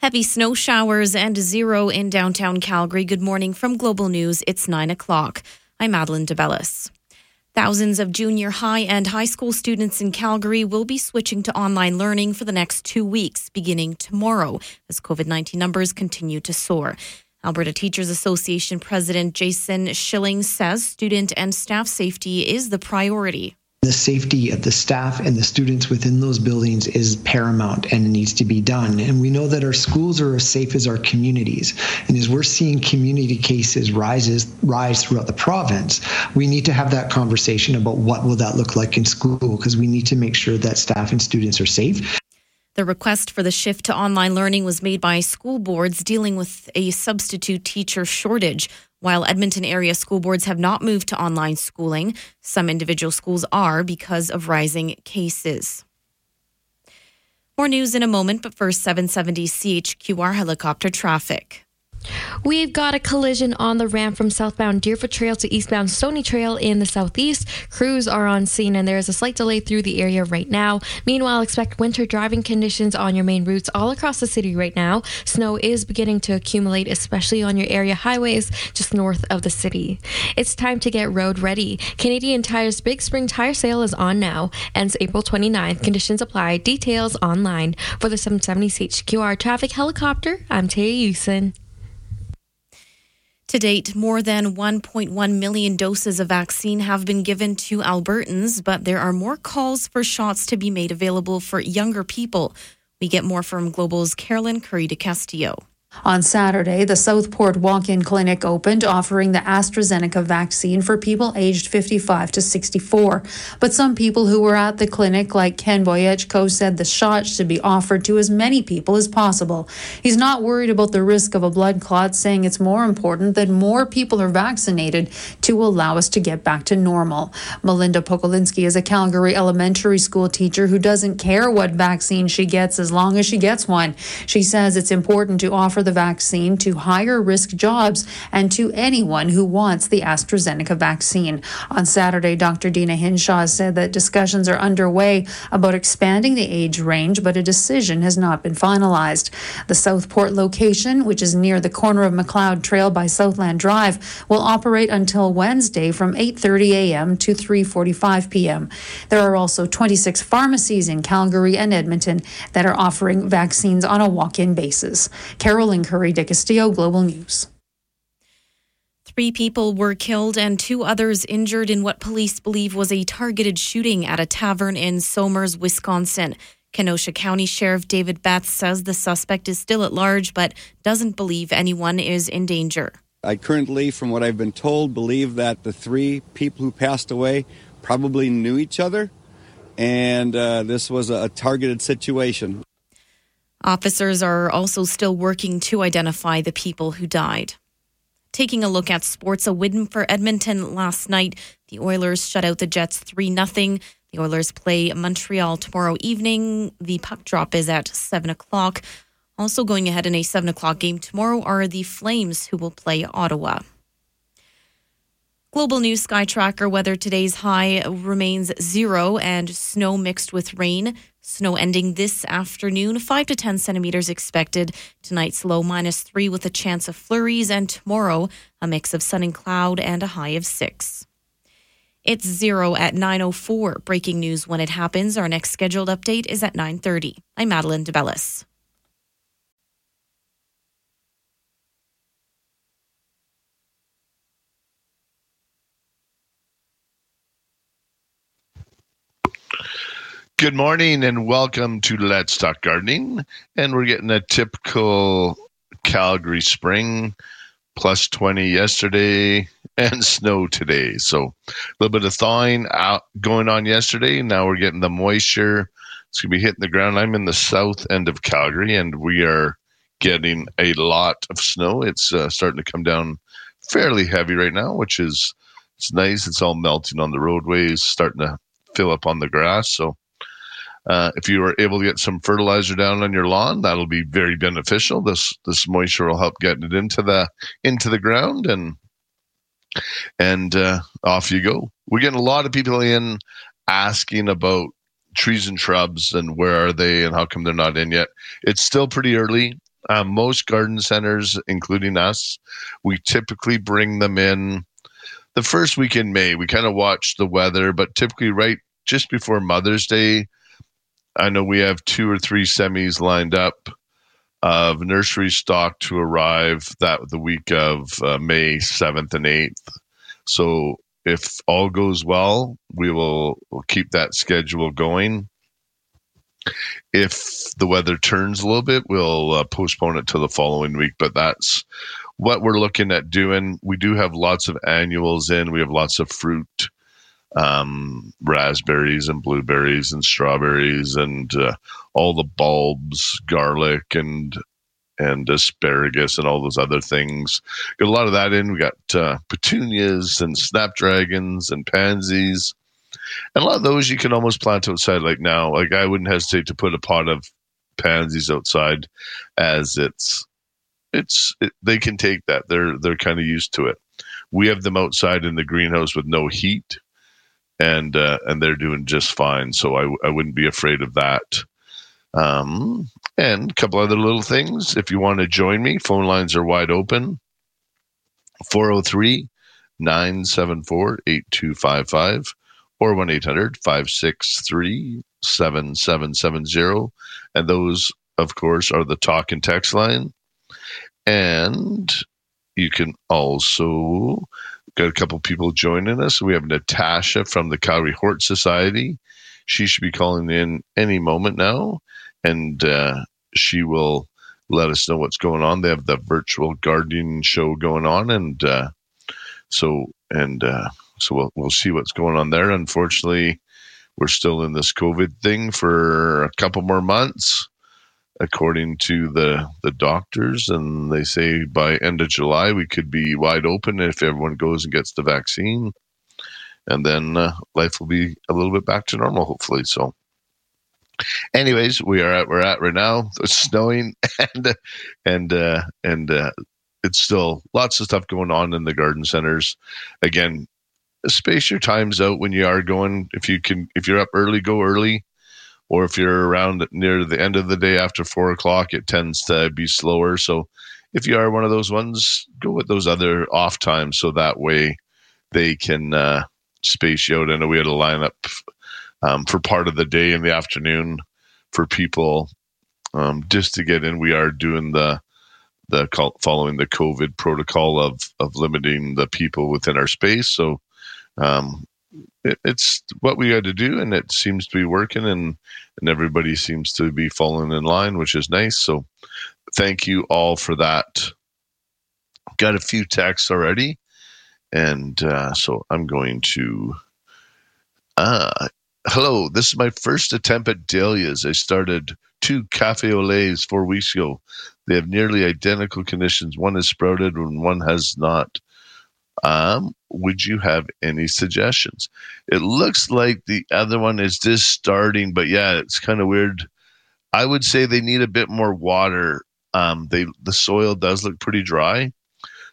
Heavy snow showers and zero in downtown Calgary. Good morning from Global News. It's 9 o'clock. I'm Madeline DeBellis. Thousands of junior high and high school students in Calgary will be switching to online learning for the next two weeks, beginning tomorrow, as COVID 19 numbers continue to soar. Alberta Teachers Association President Jason Schilling says student and staff safety is the priority. The safety of the staff and the students within those buildings is paramount and needs to be done. And we know that our schools are as safe as our communities. And as we're seeing community cases rises rise throughout the province, we need to have that conversation about what will that look like in school because we need to make sure that staff and students are safe. The request for the shift to online learning was made by school boards dealing with a substitute teacher shortage. While Edmonton area school boards have not moved to online schooling, some individual schools are because of rising cases. More news in a moment, but first 770 CHQR helicopter traffic. We've got a collision on the ramp from southbound Deerfoot Trail to eastbound Stoney Trail in the southeast. Crews are on scene and there is a slight delay through the area right now. Meanwhile, expect winter driving conditions on your main routes all across the city right now. Snow is beginning to accumulate, especially on your area highways just north of the city. It's time to get road ready. Canadian Tire's Big Spring Tire Sale is on now. Ends April 29th. Conditions apply. Details online. For the 770 CHQR traffic helicopter, I'm Taya Usen. To date, more than 1.1 million doses of vaccine have been given to Albertans, but there are more calls for shots to be made available for younger people. We get more from Global's Carolyn Kury de Castillo. On Saturday, the Southport Walk In Clinic opened, offering the AstraZeneca vaccine for people aged 55 to 64. But some people who were at the clinic, like Ken Boyechko, said the shot should be offered to as many people as possible. He's not worried about the risk of a blood clot, saying it's more important that more people are vaccinated to allow us to get back to normal. Melinda Pokolinski is a Calgary elementary school teacher who doesn't care what vaccine she gets as long as she gets one. She says it's important to offer the vaccine to higher risk jobs and to anyone who wants the AstraZeneca vaccine. On Saturday, Dr. Deena Hinshaw said that discussions are underway about expanding the age range, but a decision has not been finalized. The Southport location, which is near the corner of Macleod Trail by Southland Drive, will operate until Wednesday from 8:30 a.m. to 3:45 p.m. There are also 26 pharmacies in Calgary and Edmonton that are offering vaccines on a walk-in basis. Carol Carolyn Kury de Castillo, Global News. Three people were killed and two others injured in what police believe was a targeted shooting at a tavern in Somers, Wisconsin. Kenosha County Sheriff David Beth says the suspect is still at large but doesn't believe anyone is in danger. I currently, from what I've been told, believe that the three people who passed away probably knew each other and uh, this was a targeted situation. Officers are also still working to identify the people who died. Taking a look at sports, a win for Edmonton last night. The Oilers shut out the Jets 3 0. The Oilers play Montreal tomorrow evening. The puck drop is at 7 o'clock. Also going ahead in a 7 o'clock game tomorrow are the Flames, who will play Ottawa. Global News Sky Tracker weather today's high remains zero and snow mixed with rain. Snow ending this afternoon, 5 to 10 centimeters expected. Tonight's low minus 3 with a chance of flurries, and tomorrow a mix of sun and cloud and a high of 6. It's 0 at 9.04. Breaking news when it happens. Our next scheduled update is at 9.30. I'm Madeline DeBellis. Good morning and welcome to Let's Talk Gardening. And we're getting a typical Calgary spring, plus 20 yesterday, and snow today. So a little bit of thawing out going on yesterday. Now we're getting the moisture. It's going to be hitting the ground. I'm in the south end of Calgary and we are getting a lot of snow. It's uh, starting to come down fairly heavy right now, which is it's nice. It's all melting on the roadways, starting to fill up on the grass. So uh, if you are able to get some fertilizer down on your lawn, that'll be very beneficial. This this moisture will help get it into the into the ground, and and uh, off you go. We're getting a lot of people in asking about trees and shrubs and where are they and how come they're not in yet. It's still pretty early. Uh, most garden centers, including us, we typically bring them in the first week in May. We kind of watch the weather, but typically right just before Mother's Day. I know we have two or three semis lined up of nursery stock to arrive that the week of uh, May 7th and 8th. So if all goes well, we will we'll keep that schedule going. If the weather turns a little bit, we'll uh, postpone it to the following week. But that's what we're looking at doing. We do have lots of annuals in. We have lots of fruit, um, raspberries and blueberries and strawberries and uh, all the bulbs, garlic and and asparagus and all those other things. Got a lot of that in. We got uh, petunias and snapdragons and pansies. And a lot of those you can almost plant outside like now. Like I wouldn't hesitate to put a pot of pansies outside as it's it's it, they can take that. They're they're kind of used to it. We have them outside in the greenhouse with no heat and uh, and they're doing just fine. So I, I wouldn't be afraid of that. Um, and a couple other little things. If you want to join me, phone lines are wide open 403 974 8255 or 1 800 563 7770. And those, of course, are the talk and text line. And you can also got a couple people joining us. We have Natasha from the Calgary Hort Society. She should be calling in any moment now and uh, she will let us know what's going on. They have the virtual gardening show going on, and uh, so and uh, so we'll we'll see what's going on there. Unfortunately, we're still in this COVID thing for a couple more months, according to the the doctors, and they say by end of July we could be wide open if everyone goes and gets the vaccine, and then uh, life will be a little bit back to normal, hopefully. So anyways, we are at we're at right now. It's snowing and and uh, and uh, it's still lots of stuff going on in the garden centers. Again, space your times out when you are going. If you can, if you're up early, go early. Or if you're around near the end of the day after four o'clock, it tends to be slower. So if you are one of those ones, go with those other off times so that way they can uh, space you out. I know we had a lineup um, for part of the day in the afternoon for people um, just to get in. We are doing the the following the COVID protocol of of limiting the people within our space. So um, it, it's what we had to do, and it seems to be working, and and everybody seems to be falling in line, which is nice. So thank you all for that. Got a few texts already, and uh, so I'm going to. Uh, Hello, this is my first attempt at dahlias. I started two cafe au laits four weeks ago. They have nearly identical conditions. One has sprouted and one has not. Um, would you have any suggestions? It looks like the other one is just starting, but yeah, it's kind of weird. I would say they need a bit more water. Um, they the soil does look pretty dry.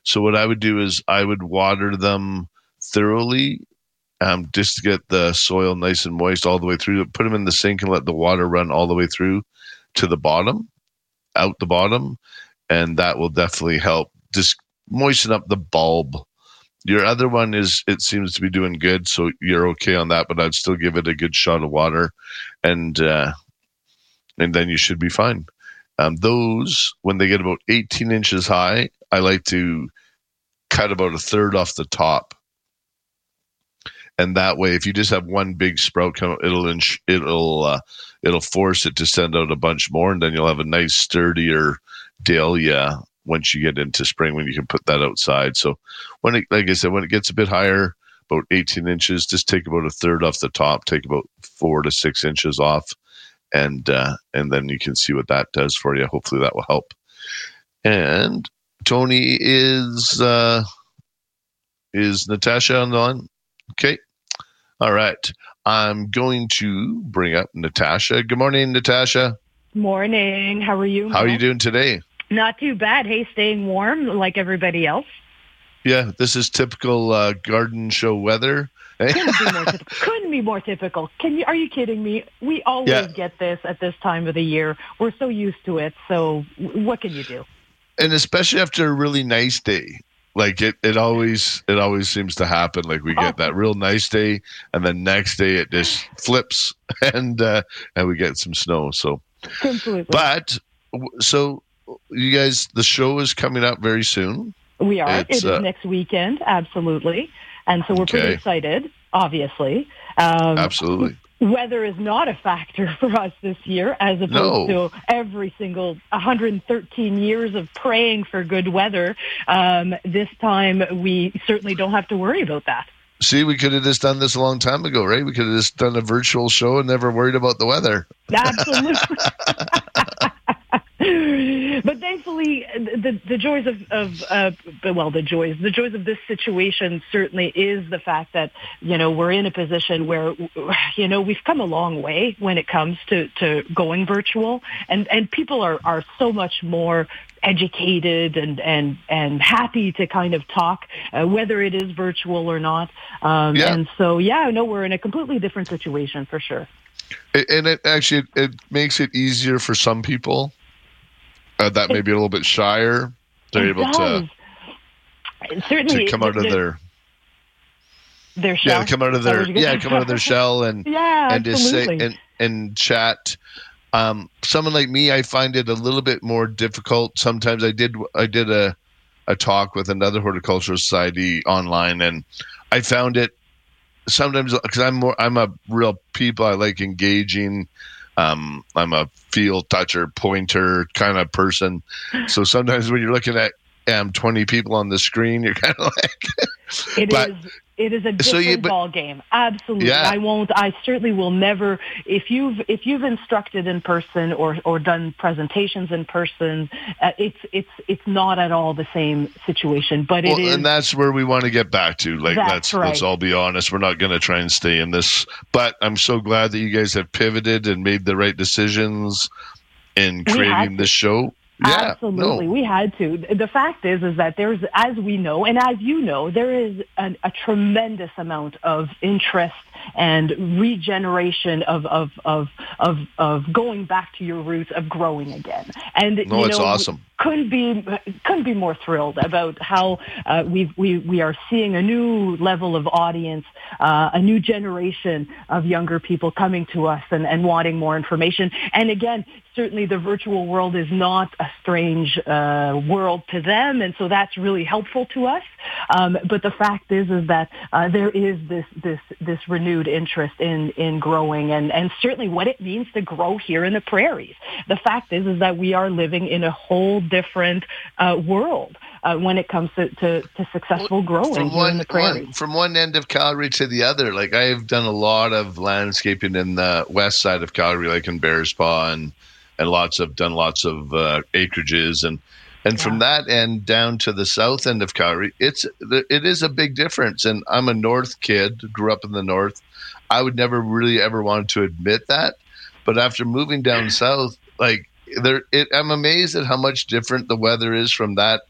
So what I would do is I would water them thoroughly um, just to get the soil nice and moist all the way through. Put them in the sink and let the water run all the way through to the bottom, out the bottom, and that will definitely help just moisten up the bulb. Your other one is it seems to be doing good, so you're okay on that. But I'd still give it a good shot of water, and uh, and then you should be fine. Um, those when they get about 18 inches high, I like to cut about a third off the top and that way, if you just have one big sprout come, it'll ins- it'll uh, it'll force it to send out a bunch more, and then you'll have a nice sturdier dahlia once you get into spring when you can put that outside. So when it, like I said, when it gets a bit higher, about 18 inches, just take about a third off the top, take about four to six inches off, and uh, and then you can see what that does for you. Hopefully that will help. And Tony is uh, is Natasha on the line? Okay. All right. I'm going to bring up Natasha. Good morning, Natasha. Morning. How are you? How are you doing today? Not too bad. Hey, staying warm like everybody else. Yeah, this is typical uh, garden show weather. couldn't be more typical. Couldn't be more typical. Can you? Are you kidding me? We always Yeah. get this at this time of the year. We're so used to it. So what can you do? and especially after a really nice day like it, it always it always seems to happen like we get Oh. that real nice day and then next day it just flips and uh and we get some snow so Completely. but so you guys the show is coming up very soon we are. it's, It is uh, next weekend, absolutely. And so we're pretty excited. Obviously. Um, absolutely Weather is not a factor for us this year, as opposed No. to every single 113 years of praying for good weather. Um, this time, we certainly don't have to worry about that. see we could have just done this a long time ago right we could have just done a virtual show and never worried about the weather Absolutely. but thankfully, the the joys of of uh, well, the joys the joys of this situation certainly is the fact that you know we're in a position where you know we've come a long way when it comes to to going virtual, and and people are are so much more educated and and and happy to kind of talk uh, whether it is virtual or not. Um, Yeah. and so yeah no we're in a completely different situation for sure. And it actually it makes it easier for some people uh, that may be a little bit shyer they're able to certainly to come out of their their shell. yeah come out of their yeah come out of their shell and yeah, and just say and and chat. Um someone like me i find it a little bit more difficult. Sometimes i did i did a a talk with another horticultural society online and i found it sometimes because i'm more i'm a real people. I like engaging um i'm a feel toucher pointer kind of person so sometimes when you're looking at um 20 people on the screen you're kind of like It but- is. It is a different So you- but- ball game. Absolutely. Yeah. I won't. I certainly will never. If you've if you've instructed in person or or done presentations in person, uh, it's it's it's not at all the same situation. But it well, is. and that's where we want to get back to. Like, That's let's right. let's all be honest. We're not going to try and stay in this, but I'm so glad that you guys have pivoted and made the right decisions in creating this show. Yeah, Absolutely, no, we had to. The fact is, is that there's, as we know, and as you know, there is an, a tremendous amount of interest and regeneration of of of of, of going back to your roots of growing again. And no, you it's know, awesome. couldn't be couldn't be more thrilled about how uh, we we we are seeing a new level of audience, uh, a new generation of younger people coming to us and, and wanting more information. And again, certainly the virtual world is not a strange uh, world to them, and so that's really helpful to us. Um, but the fact is, is that uh, there is this this this renewed interest in in growing, and and certainly what it means to grow here in the prairies. The fact is, is that we are living in a whole different uh, world uh, when it comes to, to, to successful growing From here in one, the prairies. one from one end of Calgary to the other, like I've done a lot of landscaping in the west side of Calgary, like in Bearspaw, and and lots of done lots of uh, acreages, and and from that end down to the south end of Calgary, it's it is a big difference. And I'm a north kid, grew up in the north. I would never really ever wanted to admit that, but after moving down south, like there, it, I'm amazed at how much different the weather is from that,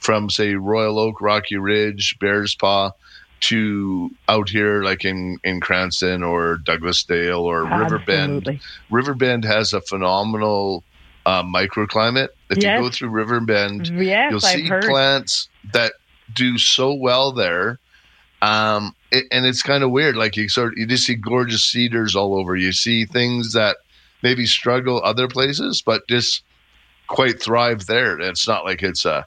from say Royal Oak, Rocky Ridge, Bearspaw, to out here like in in Cranston or Douglasdale or Riverbend. Absolutely. Riverbend has a phenomenal uh, microclimate. If Yes. you go through Riverbend, Yes, you'll see plants that do so well there. Um, it, and it's kind of weird. Like you sort, you just see gorgeous cedars all over. You see things that maybe struggle other places, but just quite thrive there. It's not like it's a,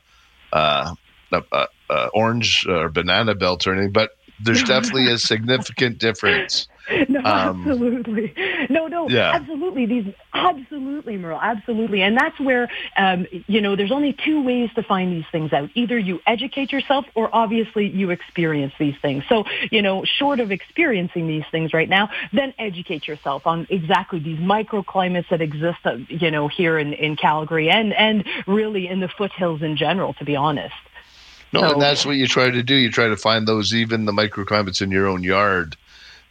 uh, a, a, a orange or banana belt or anything, but there's definitely a significant difference. no, Um, absolutely. No, no, Yeah. absolutely. These, absolutely, Merle, absolutely. And that's where, um, you know, there's only two ways to find these things out. Either you educate yourself or obviously you experience these things. So, you know, short of experiencing these things right now, then educate yourself on exactly these microclimates that exist, uh, you know, here in, in Calgary and, and really in the foothills in general, to be honest. No, So- and that's what you try to do. You try to find those, even the microclimates in your own yard,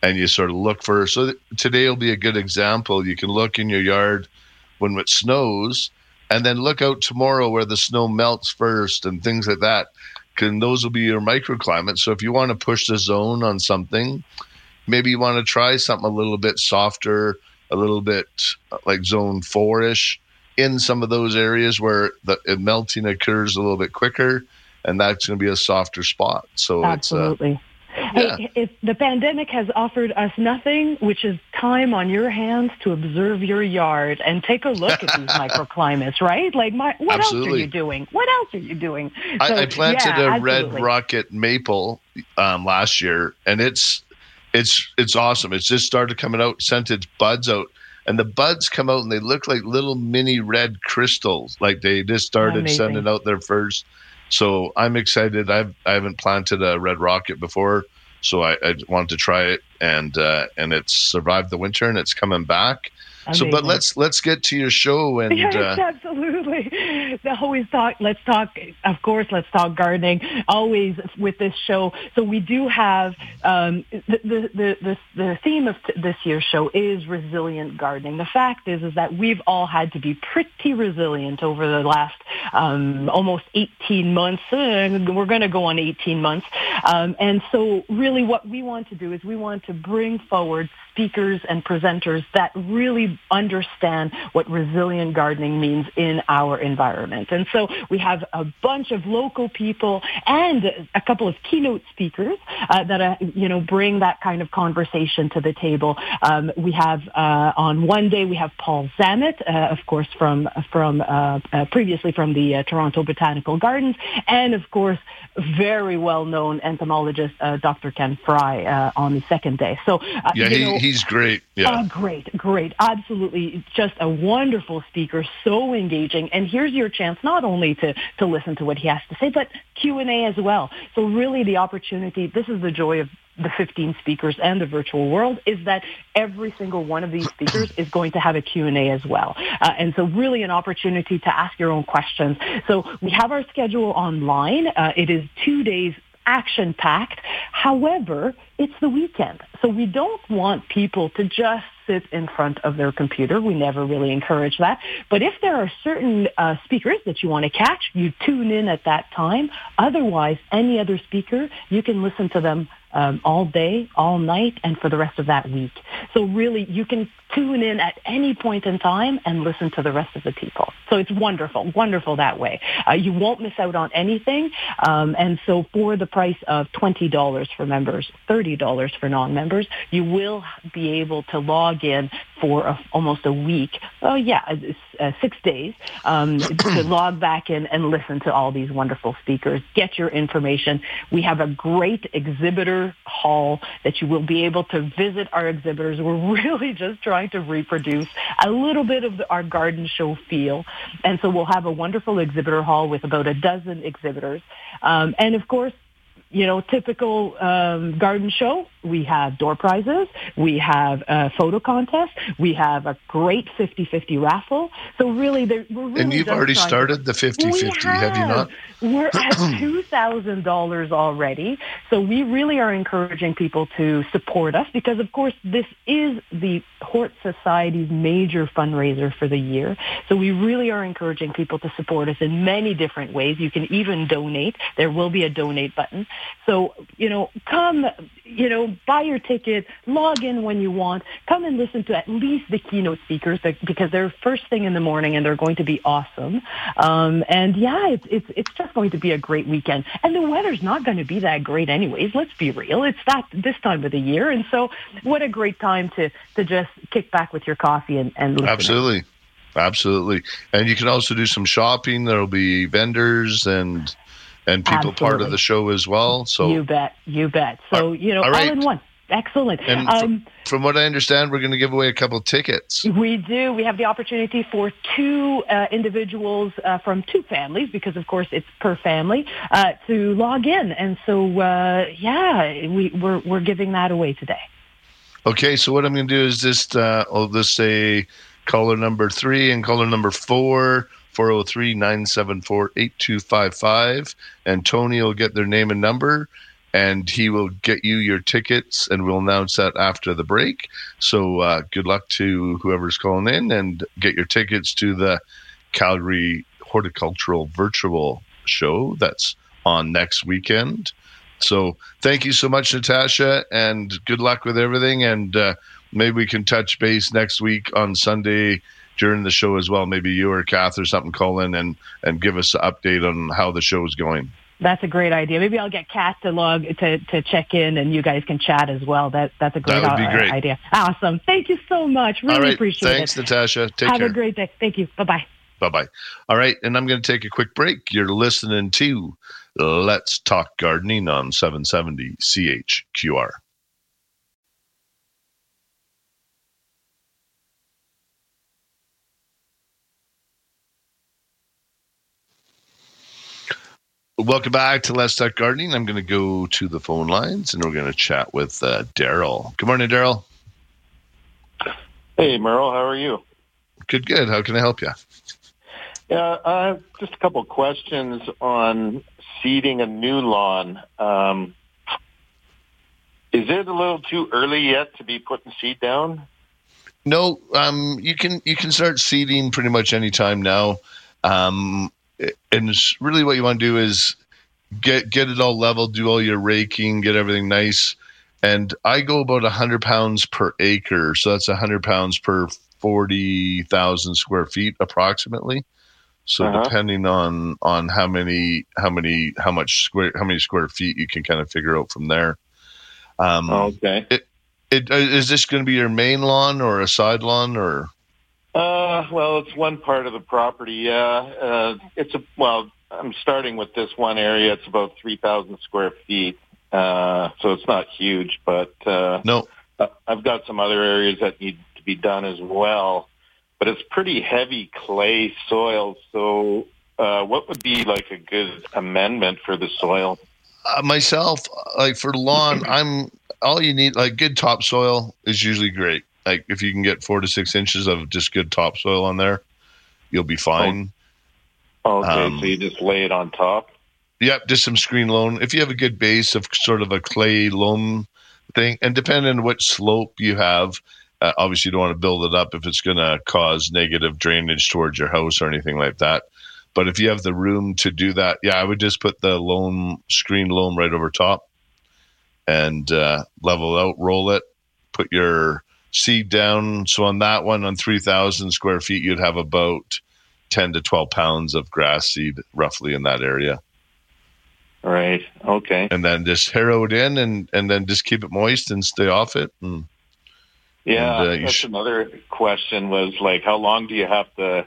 and you sort of look for. So th- today will be a good example. You can look in your yard when it snows, and then look out tomorrow where the snow melts first and things like that. Can those will be your microclimates. So if you want to push the zone on something, maybe you want to try something a little bit softer, a little bit uh, like zone four ish in some of those areas where the melting occurs a little bit quicker, and that's going to be a softer spot. So absolutely. It's, uh, yeah. Hey, if the pandemic has offered us nothing, which is time on your hands to observe your yard and take a look at these microclimates, right? Like, my, what Absolutely. else are you doing? What else are you doing? I, So, I planted yeah, a red rocket maple um, last year, and it's it's it's awesome. It's just started coming out, sent its buds out, and the buds come out and they look like little mini red crystals. Like they just started Amazing. sending out their first. So I'm excited. I've I haven't planted a red rocket before, so I, I wanted to try it, and uh, and it's survived the winter and it's coming back. So, but let's let's get to your show and Yes, uh, absolutely. Always talk. Let's talk. Of course, let's talk gardening. Always with this show. So we do have um, the, the the the the theme of t- this year's show is resilient gardening. The fact is, is that we've all had to be pretty resilient over the last um, almost 18 months. Uh, we're going to go on 18 months, um, and so really, what we want to do is we want to bring forward speakers and presenters that really understand what resilient gardening means in our environment. And so we have a bunch of local people and a couple of keynote speakers uh, that uh, you know bring that kind of conversation to the table. Um, we have uh, on one day we have Paul Zammit, uh, of course from from uh, uh, previously from the uh, Toronto Botanical Gardens, and of course very well known entomologist uh, Dr. Ken Fry uh, on the second day. So uh, yeah, he, know, he's great. Yeah. Oh, great, great. Absolutely. Just a wonderful speaker, so engaging. And here's your chance not only to, to listen to what he has to say, but Q&A as well. So really the opportunity, this is the joy of the 15 speakers and the virtual world is that every single one of these speakers is going to have a Q&A as well. Uh, and so really an opportunity to ask your own questions. So we have our schedule online. Uh, it is two days action packed. However, it's the weekend. So we don't want people to just sit in front of their computer. We never really encourage that. But if there are certain uh, speakers that you want to catch, you tune in at that time. Otherwise, any other speaker, you can listen to them um, all day, all night, and for the rest of that week. So really, you can tune in at any point in time and listen to the rest of the people. So it's wonderful, wonderful that way. Uh, you won't miss out on anything. Um, and so for the price of $20 for members, $30 for non-members, you will be able to log in for a, almost a week. Oh yeah, uh, six days um, to log back in and listen to all these wonderful speakers. Get your information. We have a great exhibitor hall that you will be able to visit our exhibitors. We're really just trying to reproduce a little bit of the, our garden show feel. And so we'll have a wonderful exhibitor hall with about a dozen exhibitors. Um, and of course, you know, typical um, garden show. We have door prizes. We have a photo contest. We have a great 50-50 raffle. So really, there- we're really and you've already trying to- started the 50-50, we have you not? We're at two thousand dollars already, so we really are encouraging people to support us because, of course, this is the Hort Society's major fundraiser for the year. So we really are encouraging people to support us in many different ways. You can even donate. There will be a donate button. So you know, come, you know, buy your ticket, log in when you want, come and listen to at least the keynote speakers because they're first thing in the morning and they're going to be awesome. Um, and yeah, it's, it's, it's just going to be a great weekend. And the weather's not going to be that great anyways. Let's be real. It's that this time of the year. And so what a great time to, to just kick back with your coffee and, and listen. Absolutely. Absolutely. And you can also do some shopping. There'll be vendors and and people part of the show as well. So You bet. You bet. So, you know, all all, right. in one. Excellent. And Um, from what I understand, we're going to give away a couple tickets. We do. We have the opportunity for two uh, individuals uh, from two families, because of course it's per family, uh, to log in. And so, uh, yeah, we, we're we're giving that away today. Okay, so what I'm going to do is just uh, I'll just say caller number three and caller number four. 403 974 8255. And Tony will get their name and number, and he will get you your tickets, and we'll announce that after the break. So uh, good luck to whoever's calling in, and get your tickets to the Calgary Horticultural Virtual Show. That's on next weekend. So thank you so much, Natasha, and good luck with everything. And uh, maybe we can touch base next week on Sunday during the show as well. Maybe you or Kath or something call in and, and give us an update on how the show is going. That's a great idea. Maybe I'll get Kath to log to, to check in, and you guys can chat as well. That that's a great, that would be uh, great. idea. Awesome. Thank you so much. Really All right. appreciate Thanks, it. Thanks, Natasha. Take Have care. a great day. Thank you. Bye bye. Bye bye. All right, and I'm going to take a quick break. You're listening to Let's Talk Gardening on 770 CHQR. Welcome back to Let's Talk Gardening. I'm going to go to the phone lines and we're going to chat with uh, Daryl. Good morning, Daryl. Hey, Merle, how are you? Good, good. How can I help you? Yeah, I have just a couple questions on seeding a new lawn. Um, is it a little too early yet to be putting seed down? No, um, you can you can start seeding pretty much any time now, um, and really what you want to do is get get it all level, do all your raking, get everything nice. And I go about hundred pounds per acre, so that's hundred pounds per forty thousand square feet approximately. So Uh-huh. depending on on how many how many how much square how many square feet you can kind of figure out from there. Um, Okay. it, uh, is this going to be your main lawn or a side lawn or? Uh, well, it's one part of the property. Yeah, uh, it's a well. I'm starting with this one area. It's about three thousand square feet, uh, so it's not huge. But uh, No, Uh, I've got some other areas that need to be done as well, but it's pretty heavy clay soil. So, uh, what would be like a good amendment for the soil? uh, myself, like for lawn, I'm all you need. Like good topsoil is usually great. Like if you can get four to six inches of just good topsoil on there, you'll be fine. Okay, Um, so you just lay it on top. Yep, just some screen loam. If you have a good base of sort of a clay loam thing, and depending on which slope you have, uh, obviously you don't want to build it up if it's going to cause negative drainage towards your house or anything like that. But if you have the room to do that, yeah, I would just put the loam screen loam right over top and uh, level out, roll it, put your seed down. So on that one, on three thousand square feet, you'd have about ten to twelve pounds of grass seed roughly in that area Right. Okay. and then just harrow it in and and then just keep it moist and stay off it and Yeah, And, uh, that's sh- another question. Was like, how long do you have to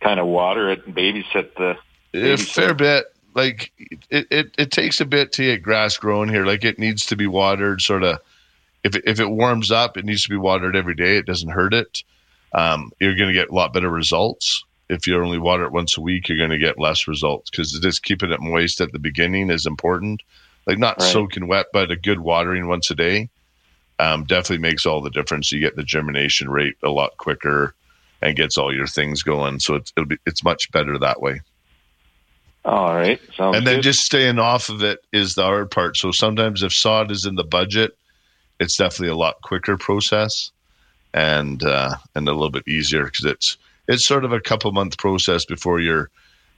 kind of water it and babysit the? a fair bit like it, it it takes a bit to get grass growing here like it needs to be watered sort of if it, if it warms up it needs to be watered every day it doesn't hurt it um, you're going to get a lot better results if you only water it once a week you're going to get less results because just keeping it moist at the beginning is important like not Right. soaking wet but a good watering once a day um, definitely makes all the difference you get the germination rate a lot quicker and gets all your things going so it's it'll be it's much better that way All right. Sounds and then good. just staying off of it is the hard part. So sometimes if sod is in the budget, it's definitely a lot quicker process and uh, and a little bit easier because it's it's sort of a couple month process before you're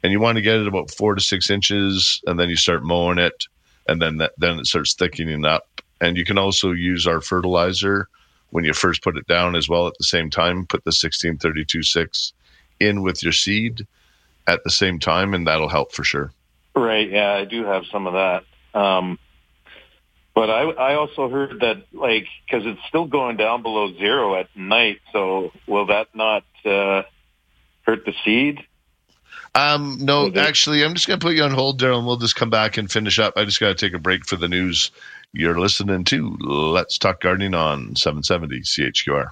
and you want to get it about four to six inches and then you start mowing it and then that, then it starts thickening up and you can also use our fertilizer when you first put it down as well at the same time put the 1632-6 in with your seed at the same time and that'll help for sure Right. Yeah, I do have some of that. Um, but I, I also heard that, like, because it's still going down below zero at night. So will that not uh, hurt the seed? Um, no, actually, I'm just going to put you on hold, Daryl, and we'll just come back and finish up. I just got to take a break for the news. You're listening to Let's Talk Gardening on 770 CHQR.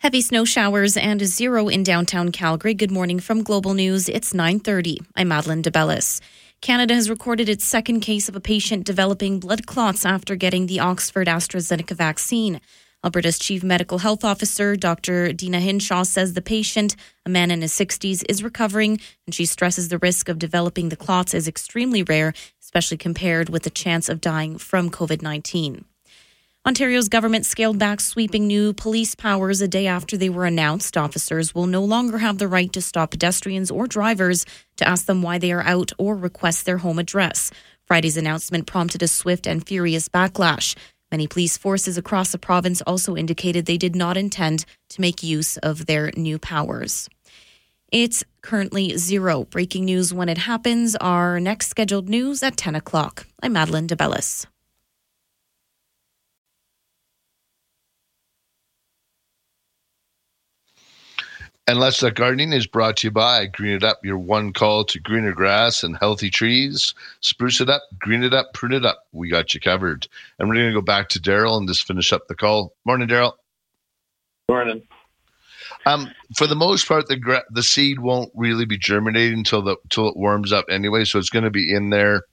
Heavy snow showers and zero in downtown Calgary. Good morning from Global News. It's 9:30. I'm Madeline DeBellis. Canada has recorded its second case of a patient developing blood clots after getting the Oxford AstraZeneca vaccine. Alberta's chief medical health officer, Dr. Deena Hinshaw, says the patient, a man in his 60s, is recovering, and she stresses the risk of developing the clots is extremely rare, especially compared with the chance of dying from COVID 19. Ontario's government scaled back sweeping new police powers a day after they were announced. Officers will no longer have the right to stop pedestrians or drivers to ask them why they are out or request their home address. Friday's announcement prompted a swift and furious backlash. Many police forces across the province also indicated they did not intend to make use of their new powers. It's currently zero. Breaking news when it happens. Our next scheduled news at 10 o'clock. I'm Madeline DeBellis. And Let's Talk Gardening is brought to you by Green It Up, your one call to greener grass and healthy trees. Spruce it up, green it up, prune it up. We got you covered. And we're going to go back to Daryl and just finish up the call. Morning, Daryl. Morning. Um, for the most part, the gra- the seed won't really be germinating until the until it warms up anyway. So it's going to be in there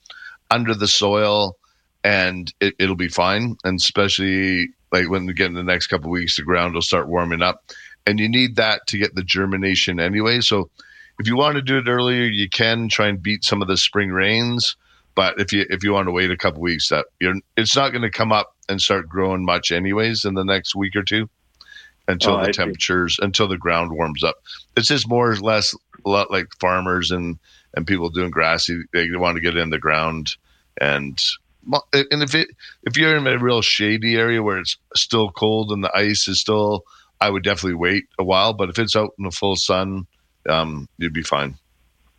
under the soil, and it, it'll be fine. And especially like when we get in the next couple weeks, the ground will start warming up and you need that to get the germination anyway. So if you want to do it earlier, you can try and beat some of the spring rains. But if you if you want to wait a couple weeks, that you're it's not going to come up and start growing much anyways in the next week or two until oh, the I temperatures see. until the ground warms up. It's just more or less a lot like farmers and and people doing grassy. They want to get in the ground and and if it if you're in a real shady area where it's still cold and the ice is still I would definitely wait a while. But if it's out in the full sun, um, you'd be fine.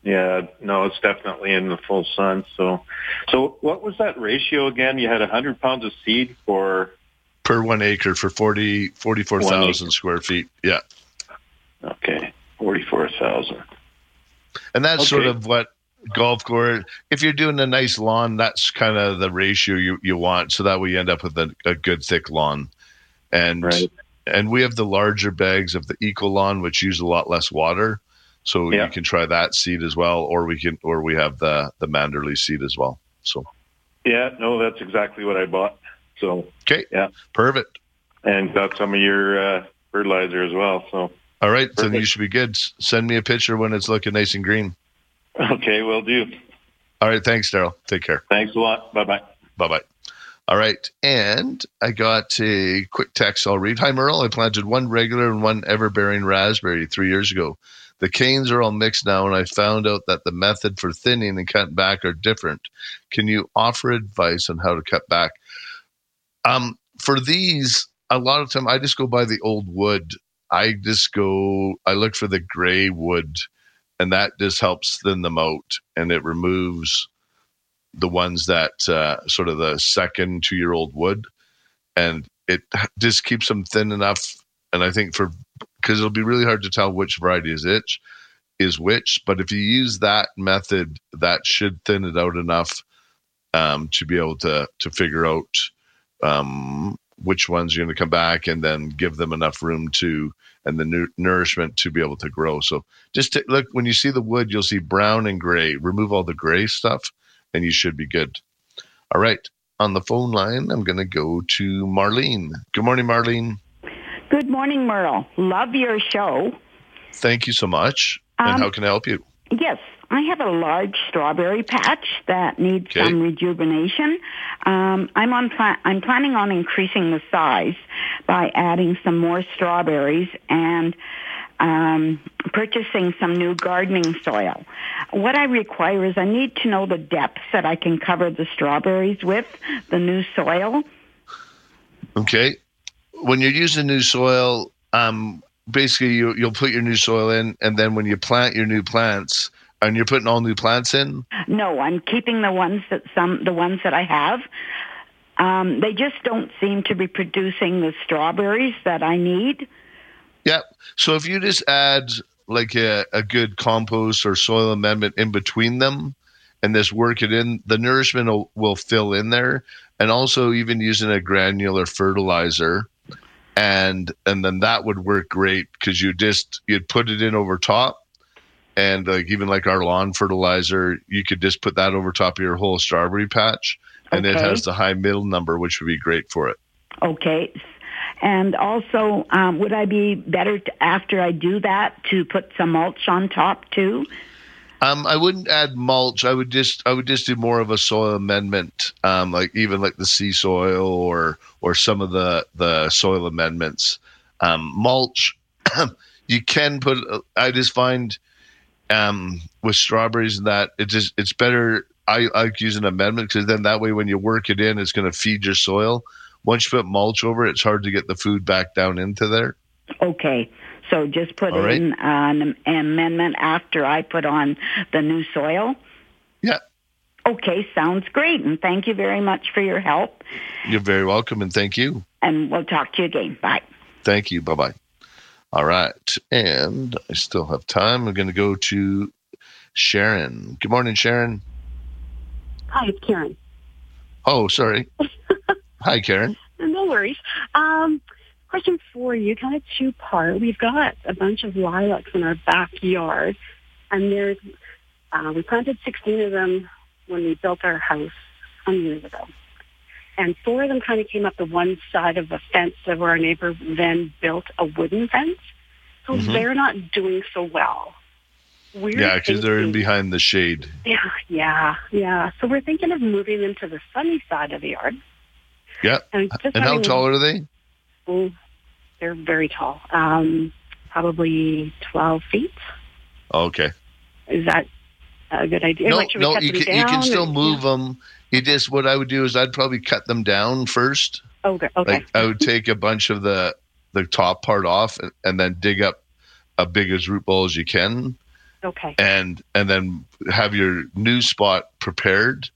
Yeah, no, it's definitely in the full sun. So, so what was that ratio again? You had 100 pounds of seed for per one acre for 40 44,000 square feet. Yeah. Okay, 44,000. And that's okay. sort of what golf course. If you're doing a nice lawn, that's kind of the ratio you, you want. So that way you end up with a, a good thick lawn. And right and we have the larger bags of the Ecolon, which use a lot less water. So yeah. you can try that seed as well, or we can, or we have the the Manderley seed as well. So, yeah, no, that's exactly what I bought. So, okay, yeah, perfect. And got some of your uh, fertilizer as well. So, all right, perfect. then you should be good. Send me a picture when it's looking nice and green. Okay, will do. All right, thanks, Daryl. Take care. Thanks a lot. Bye bye. Bye bye. All right. And I got a quick text I'll read. Hi, Merle. I planted one regular and one ever bearing raspberry three years ago. The canes are all mixed now, and I found out that the method for thinning and cutting back are different. Can you offer advice on how to cut back? Um, for these, a lot of time I just go by the old wood. I just go, I look for the gray wood, and that just helps thin them out and it removes the ones that uh, sort of the second two year old wood, and it just keeps them thin enough. And I think for because it'll be really hard to tell which variety is itch is which, but if you use that method, that should thin it out enough um, to be able to to figure out um, which ones are going to come back, and then give them enough room to and the nu- nourishment to be able to grow. So just to, look when you see the wood, you'll see brown and gray. Remove all the gray stuff, and you should be good. All right. On the phone line, I'm going to go to Marlene. Good morning, Marlene. Good morning, Merle. Love your show. Thank you so much. Um, and how can I help you? Yes, I have a large strawberry patch that needs okay. some rejuvenation. Um, I'm on. Pla- I'm planning on increasing the size by adding some more strawberries and um, purchasing some new gardening soil. What I require is I need to know the depth that I can cover the strawberries with, the new soil. Okay. When you're using new soil, um, basically you, you'll put your new soil in, and then when you plant your new plants, and you're putting all new plants in. No, I'm keeping the ones that some the ones that I have. Um, they just don't seem to be producing the strawberries that I need. Yeah. So if you just add like a, a good compost or soil amendment in between them and just work it in, the nourishment will, will fill in there. And also even using a granular fertilizer and and then that would work great because you just you'd put it in over top and like even like our lawn fertilizer you could just put that over top of your whole strawberry patch and okay. it has the high middle number which would be great for it okay and also, um, would I be better to, after I do that to put some mulch on top too? Um, I wouldn't add mulch. I would just I would just do more of a soil amendment, um, like even like the sea soil or or some of the the soil amendments. Um, mulch, you can put. I just find um, with strawberries and that it just it's better. I, I like using amendment because then that way when you work it in, it's going to feed your soil. Once you put mulch over it, it's hard to get the food back down into there. Okay. So just put All right. in an amendment after I put on the new soil. Yeah. Okay, sounds great. And thank you very much for your help. You're very welcome and thank you. And we'll talk to you again. Bye. Thank you. Bye bye. All right. And I still have time. I'm going to go to Sharon. Good morning, Sharon. Hi, it's Karen. Oh, sorry. Hi, Karen. No worries. Um, question for you, kind of two part. We've got a bunch of lilacs in our backyard, and there's uh, we planted 16 of them when we built our house some years ago. And four of them kind of came up the one side of the fence of where our neighbor then built a wooden fence. So Mhm. they're not doing so well. We're Yeah, because they're in behind the shade. Yeah, yeah, yeah. So we're thinking of moving them to the sunny side of the yard. Yeah. And, And how tall are they? Oh, they're very tall. Um, probably 12 feet. Okay. Is that a good idea? No, Like, no, you can, you can still move them. You just what I would do is I'd probably cut them down first. Okay. Okay. Like I would take a bunch of the the top part off and, and then dig up a big as root ball as you can, okay. and and then have your new spot prepared.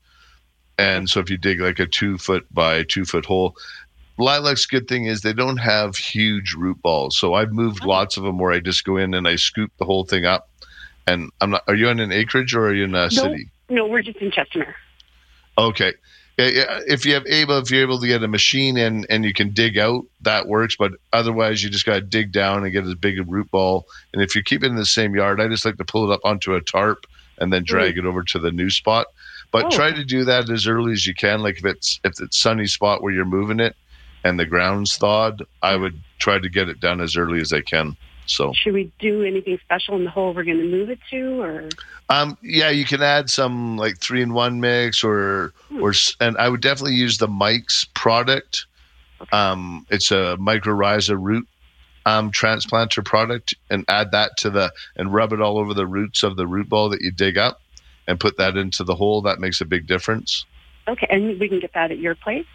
And so if you dig like a two foot by two foot hole, lilac's good thing is they don't have huge root balls. So I've moved oh. lots of them where I just go in and I scoop the whole thing up. And I'm not. Are you in an acreage or are you in a city? No, we're just in Chestermere. Okay. If you have able, if you're able to get a machine in and you can dig out, that works. But otherwise, you just got to dig down and get as big a root ball. And if you keep it in the same yard, I just like to pull it up onto a tarp and then mm. drag it over to the new spot. But Oh. try to do that as early as you can. Like if it's if it's sunny spot where you're moving it and the ground's thawed, I would try to get it done as early as I can. So Should we do anything special in the hole we're going to move it to, or Um, yeah, you can add some like three in one mix or or and I would definitely use the Myke's product. Um, it's a mycorrhiza root um, transplanter product, and add that to the and rub it all over the roots of the root ball that you dig up, and put that into the hole. That makes a big difference. okay? And we can get that at your place.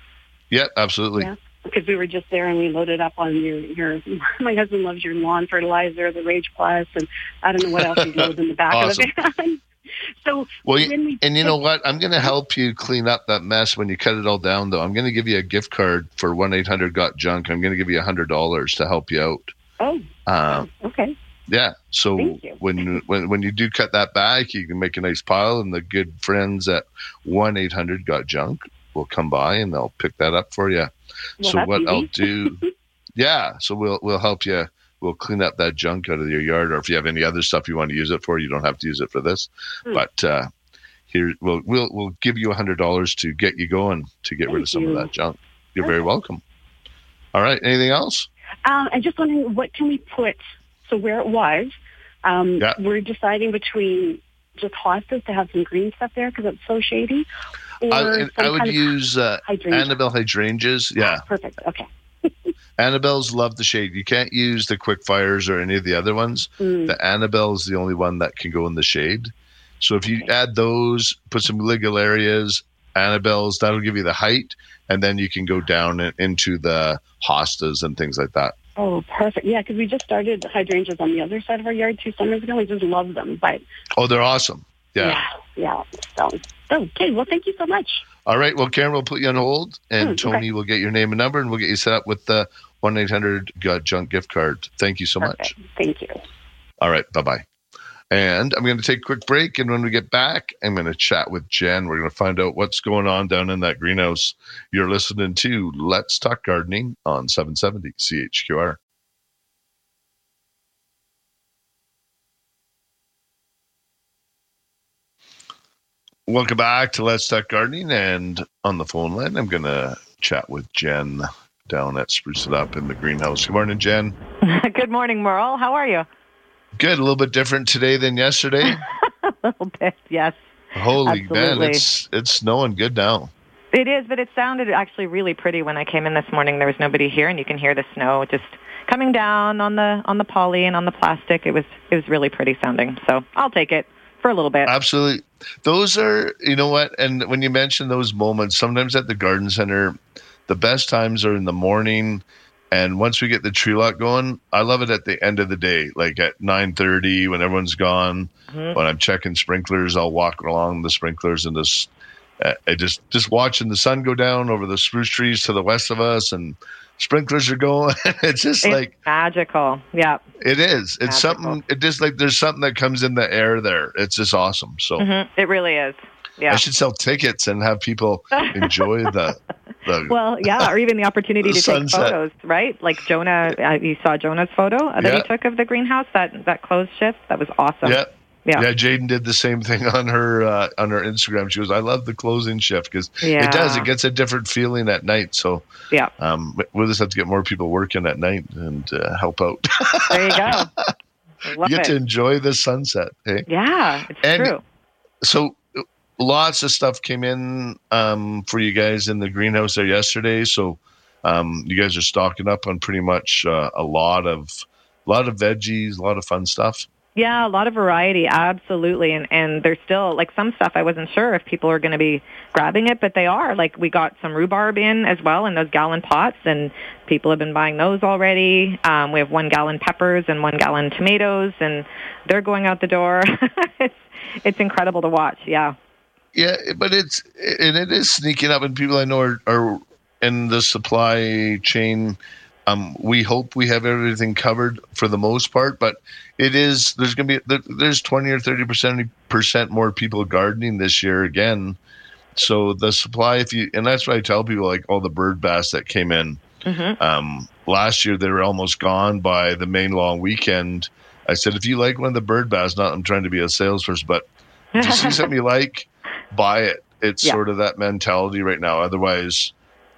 Yeah, absolutely. Yeah. Because we were just there and we loaded up on your your. My husband loves your lawn fertilizer, the Rage Plus, and I don't know what else he loads in the back Awesome. of the van. so Well, we and you know what? I'm going to help you clean up that mess when you cut it all down. Though I'm going to give you a gift card for one eight hundred got junk. I'm going to give you a hundred dollars to help you out. oh Um, okay Yeah. So when when when you do cut that back, you can make a nice pile, and the good friends at one eight hundred got junk will come by and they'll pick that up for you. Well, so what I'll do, yeah. So we'll we'll help you. We'll clean up that junk out of your yard, or if you have any other stuff you want to use it for, you don't have to use it for this. Hmm. But uh, here we'll we'll we'll give you a hundred dollars to get you going to get rid of some you. of that junk. You're very welcome. All right. Anything else? Um, I'm just wondering what can we put. So where it was, um, Yeah. we're deciding between just hostas to have some green stuff there because it's so shady. Or I, I would use uh, hydrangea. Annabelle hydrangeas. Yeah. Perfect. Okay. Annabelle's love the shade. You can't use the quick fires or any of the other ones. Mm. The Annabelle is the only one that can go in the shade. So if you add those, put some ligularias, Annabelle's, that'll give you the height, and then you can go down into the hostas and things like that. Oh, perfect. Yeah, because we just started hydrangeas on the other side of our yard two summers ago. We just love them, but Oh, they're awesome. Yeah. yeah, yeah. So, okay. Well, thank you so much. All right. Well, Karen, we'll put you on hold, and hmm, okay. Tony will get your name and number, and we'll get you set up with the one eight hundred uh, junk gift card. Thank you so much. Perfect. Thank you. All right. Bye bye. And I'm going to take a quick break. And when we get back, I'm going to chat with Jen. We're going to find out what's going on down in that greenhouse. You're listening to Let's Talk Gardening on 770 CHQR. Welcome back to Let's Talk Gardening. And on the phone line, I'm going to chat with Jen down at Spruce It Up in the greenhouse. Good morning, Jen. Good morning, Merle. How are you? Good. A little bit different today than yesterday. a little bit. Yes. Holy Absolutely. man, it's it's snowing good now. It is, but it sounded actually really pretty when I came in this morning. There was nobody here, and you can hear the snow just coming down on the on the poly and on the plastic. It was it was really pretty sounding. So I'll take it for a little bit. Absolutely. Those are, you know what? And when you mention those moments, sometimes at the garden center, the best times are in the morning. And once we get the tree lot going, I love it at the end of the day, like at nine thirty when everyone's gone. Mhm. When I'm checking sprinklers, I'll walk along the sprinklers and just, uh, just just watching the sun go down over the spruce trees to the west of us, and sprinklers are going. it's just it's like magical. Yeah. it is. It's Magical. something. It just like there's something that comes in the air there. It's just awesome. So. hmm It really is. Yeah. I should sell tickets and have people enjoy the the Well, yeah, or even the opportunity to take photos, right? Like Jonah, uh, you saw Jonah's photo that Yeah. he took of the greenhouse, that that closed shift. That was awesome. yeah. Yeah. Yeah, Jaden did the same thing on her uh, on her Instagram. She goes, "I love the closing shift because it does. It gets a different feeling at night. So Yeah. um, we'll just have to get more people working at night and uh, help out. There you go. I you get it. to enjoy the sunset. Hey, yeah, it's And- true. so lots of stuff came in um, for you guys in the greenhouse there yesterday. So um, you guys are stocking up on pretty much uh, a lot of a lot of veggies, a lot of fun stuff. Yeah, a lot of variety, absolutely. And and there's still like some stuff I wasn't sure if people are going to be grabbing it, but they are. Like we got some rhubarb in as well in those gallon pots, and people have been buying those already. Um, we have one gallon peppers and one gallon tomatoes, and they're going out the door. it's it's incredible to watch. Yeah. Yeah, but it's and it is sneaking up, and people I know are, are in the supply chain. Um, we hope we have everything covered for the most part, but it is there's going to be there's twenty or thirty percent percent more people gardening this year again. So the supply, if you and that's why I tell people like all the bird bass that came in hmm um, last year, they were almost gone by the main long weekend. I said, if you like one of the bird bass, not I'm trying to be a salesperson, but if you see something you like, buy it. It's Yeah. sort of that mentality right now. Otherwise,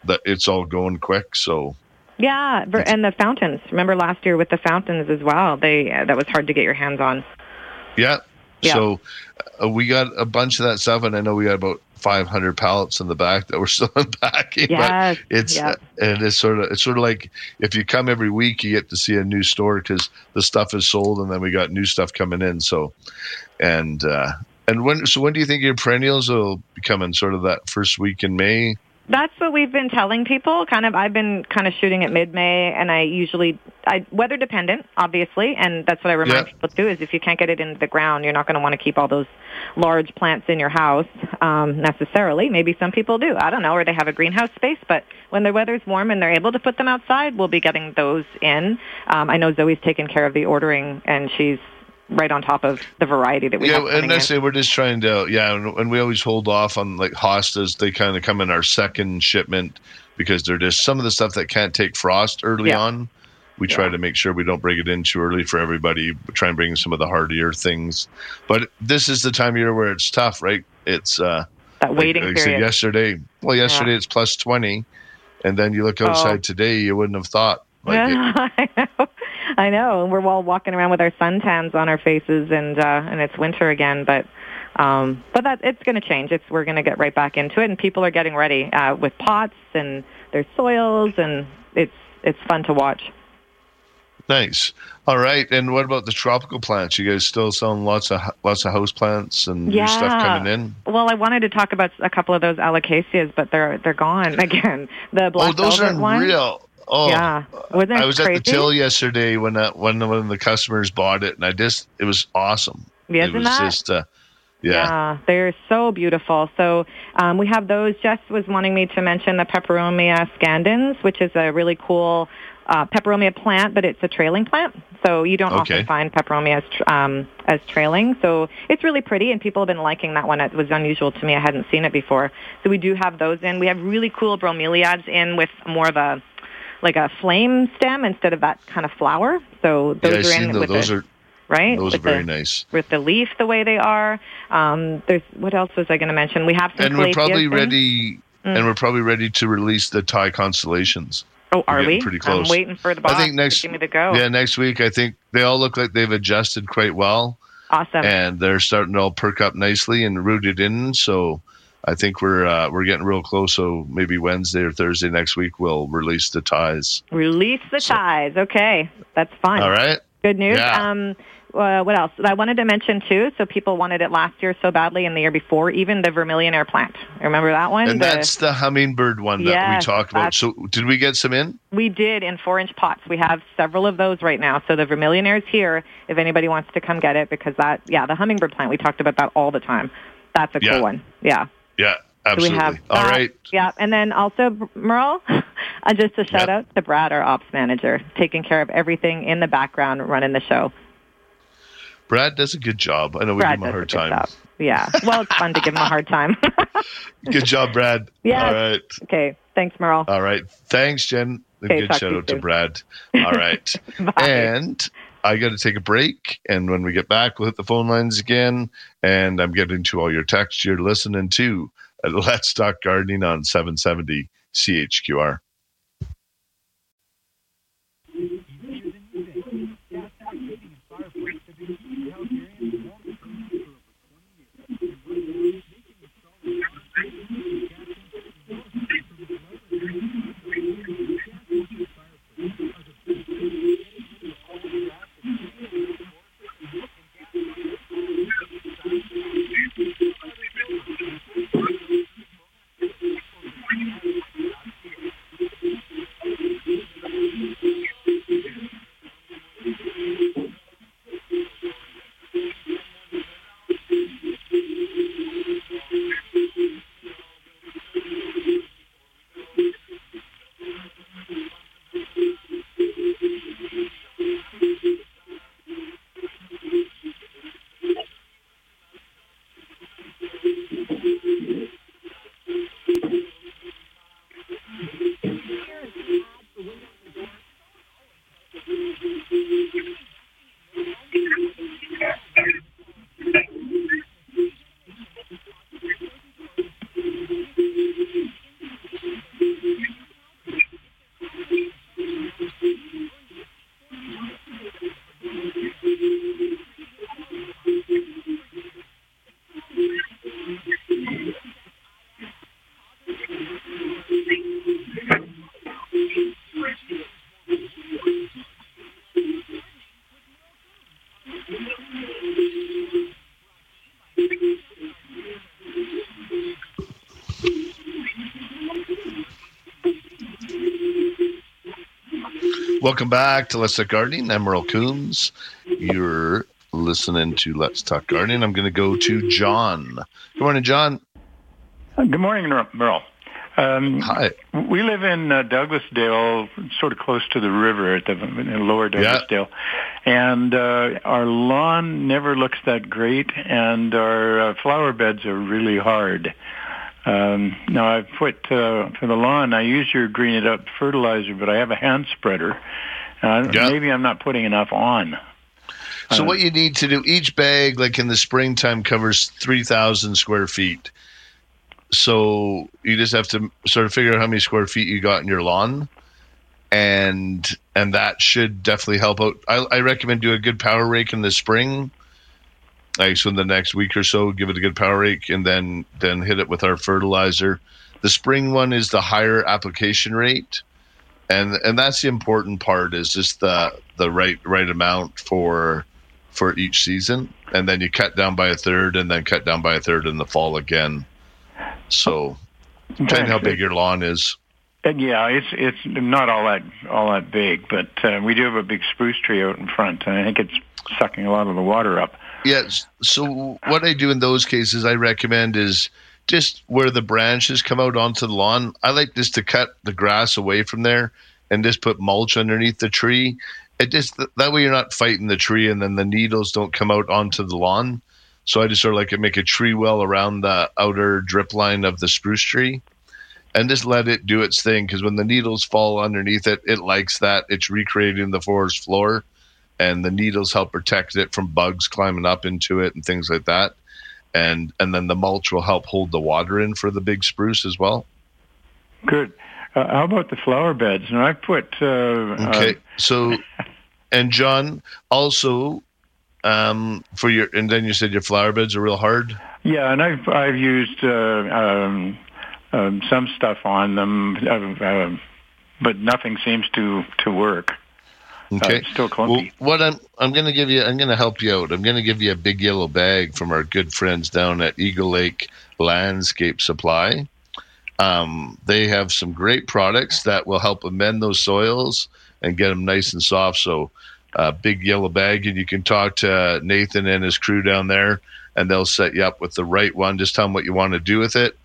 that it's all going quick. So Yeah, and the fountains. Remember last year with the fountains as well. They uh, that was hard to get your hands on. yeah. Yeah. So uh, we got a bunch of that stuff, and I know we got about 500 pallets in the back that we're still unpacking. Yes, But it's yeah. uh, and it's sort of it's sort of like if you come every week, you get to see a new store because the stuff is sold, and then we got new stuff coming in. So and uh, and when so when do you think your perennials will be coming? Sort of that first week in May. That's what we've been telling people. Kind of, I've been kind of shooting at mid-May, and I usually, I weather dependent, obviously, and that's what I remind Yeah. people too. Is if you can't get it into the ground, you're not going to want to keep all those large plants in your house um, necessarily. Maybe some people do. I don't know, or they have a greenhouse space. But when the weather's warm and they're able to put them outside, we'll be getting those in. Um, I know Zoe's taken care of the ordering, and she's right on top of the variety that we yeah, and that's it. We're just trying to, yeah, and, and we always hold off on like hostas. They kind of come in our second shipment because they're just some of the stuff that can't take frost early Yeah. on. We try to make sure we don't bring it in too early for everybody. We try and bring some of the hardier things, but this is the time of year where it's tough, right? It's uh, that waiting like said period. yesterday. Well, yesterday it's plus twenty, and then you look outside Oh. today, you wouldn't have thought. Like it, I know. And we're all walking around with our suntans on our faces, and uh, and it's winter again. But um, but that it's going to change. It's we're going to get right back into it, and people are getting ready uh, with pots and their soils, and it's it's fun to watch. nice. All right, and what about the tropical plants? You guys still selling lots of lots of house plants and new stuff coming in? Well, I wanted to talk about a couple of those alocasias, but they're they're gone again. The black oh, those velvet are one. unreal. Oh, Yeah, wasn't I was crazy? at the till yesterday when that when one of the customers bought it, and I just it was awesome. Yeah, it isn't was that? just uh, yeah. they're so beautiful. So um, we have those. Jess was wanting me to mention the Peperomia scandens, which is a really cool uh, Peperomia plant, but it's a trailing plant. So you don't Okay. often find Peperomia as, um, as trailing. So it's really pretty, and people have been liking that one. It was unusual to me. I hadn't seen it before. So we do have those in. We have really cool bromeliads in with more of a like a flame stem instead of that kind of flower. So those yeah, are in those. with Those the, are right. those are very the, nice. with the leaf the way they are. Um, there's what else was I going to mention? We have some And we're probably ready. Mm. And we're probably ready to release the Thai constellations. Oh, are we? pretty close. I'm waiting for the box. I think next. give me the go. Yeah, next week. I think they all look like they've adjusted quite well. Awesome. And they're starting to all perk up nicely and rooted in. So I think we're uh, we're getting real close. So maybe Wednesday or Thursday next week we'll release the ties. Release the so, ties. Okay, that's fine. All right. Good news. Yeah. Um, uh, what else? I wanted to mention too. So people wanted it last year so badly, and the year before, even the Vermillionaire plant. Remember that one? And the, that's the hummingbird one that yes, we talked about. So did we get some in? We did in four-inch pots. We have several of those right now. So the Vermillionaire's here. If anybody wants to come get it, because that, yeah, the hummingbird plant. We talked about that all the time. That's a yeah. cool one. Yeah. Yeah. Absolutely. So we have all right. Yeah, and then also Merle, uh, just a shout Yep. out to Brad, our ops manager, taking care of everything in the background, running the show. Brad does a good job. I know we Brad give him a hard a time. job. Yeah. Well, it's fun to give him a hard time. Good job, Brad. Yes. All right. okay. Thanks, Merle. All right. Thanks, Jen. A Okay, good shout out to. Brad. All right. And I got to take a break. And when we get back, we'll hit the phone lines again. And I'm getting to all your texts you're listening to Let's Talk Gardening on 770 CHQR. Welcome back to Let's Talk Gardening. I'm Merle Coombs. You're listening to Let's Talk Gardening. I'm going to go to John. Good morning, John. Good morning, Mer- Merle. Um, Hi. we live in uh, Douglasdale, sort of close to the river at the in lower Yeah. Douglasdale, and uh, our lawn never looks that great, and our uh, flower beds are really hard. Um, now I've put uh, for the lawn. I use your green it up fertilizer, but I have a hand spreader. Uh, Yeah. Maybe I'm not putting enough on. So Uh, what you need to do, each bag, like in the springtime, covers three thousand square feet. So you just have to sort of figure out how many square feet you got in your lawn, and and that should definitely help out. I, I recommend do a good power rake in the spring. Like so, in the next week or so, give it a good power rake, and then then hit it with our fertilizer. The spring one is the higher application rate, and and that's the important part is just the the right right amount for for each season, and then you cut down by a third, and then cut down by a third in the fall again. So, depending how big your lawn is. Yeah, it's it's not all that all that big, but uh, we do have a big spruce tree out in front, and I think it's sucking a lot of the water up. Yes. So what I do in those cases, I recommend is just where the branches come out onto the lawn. I like just to cut the grass away from there and just put mulch underneath the tree. It just that way you're not fighting the tree, and then the needles don't come out onto the lawn. So I just sort of like make a tree well around the outer drip line of the spruce tree, and just let it do its thing. Because when the needles fall underneath it, it likes that. It's recreating the forest floor and the needles help protect it from bugs climbing up into it and things like that. And and then the mulch will help hold the water in for the big spruce as well. Good. Uh, how about the flower beds? And I put uh, Okay. uh, So and John also um, for your, and then you said your flower beds are real hard. Yeah, and I've I've used uh, um, um, some stuff on them, uh, uh, but nothing seems to to work. Okay, uh, still clumpy. Well, what I'm I'm going to give you, I'm going to help you out. I'm going to give you a big yellow bag from our good friends down at Eagle Lake Landscape Supply. Um, they have some great products that will help amend those soils and get them nice and soft. So, uh, big yellow bag, and you can talk to Nathan and his crew down there, and they'll set you up with the right one. Just tell them what you want to do with it,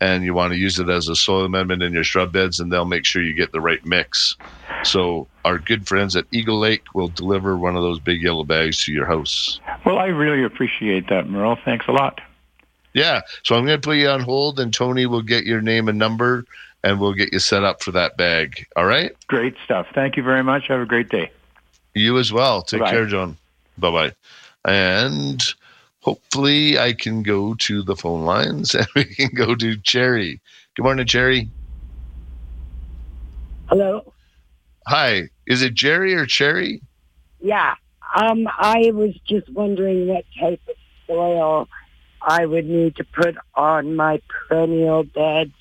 and you want to use it as a soil amendment in your shrub beds, and they'll make sure you get the right mix. So, our good friends at Eagle Lake will deliver one of those big yellow bags to your house. Well, I really appreciate that, Merle. Thanks a lot. Yeah. So I'm going to put you on hold, and Tony will get your name and number, and we'll get you set up for that bag. All right. Great stuff. Thank you very much. Have a great day. You as well. Take Bye-bye. care, John. Bye bye. And hopefully, I can go to the phone lines and we can go to Cherry. Good morning, Cherry. Hello. Hi. Is it Jerry or Cherry? Yeah. Um, I was just wondering what type of soil I would need to put on my perennial beds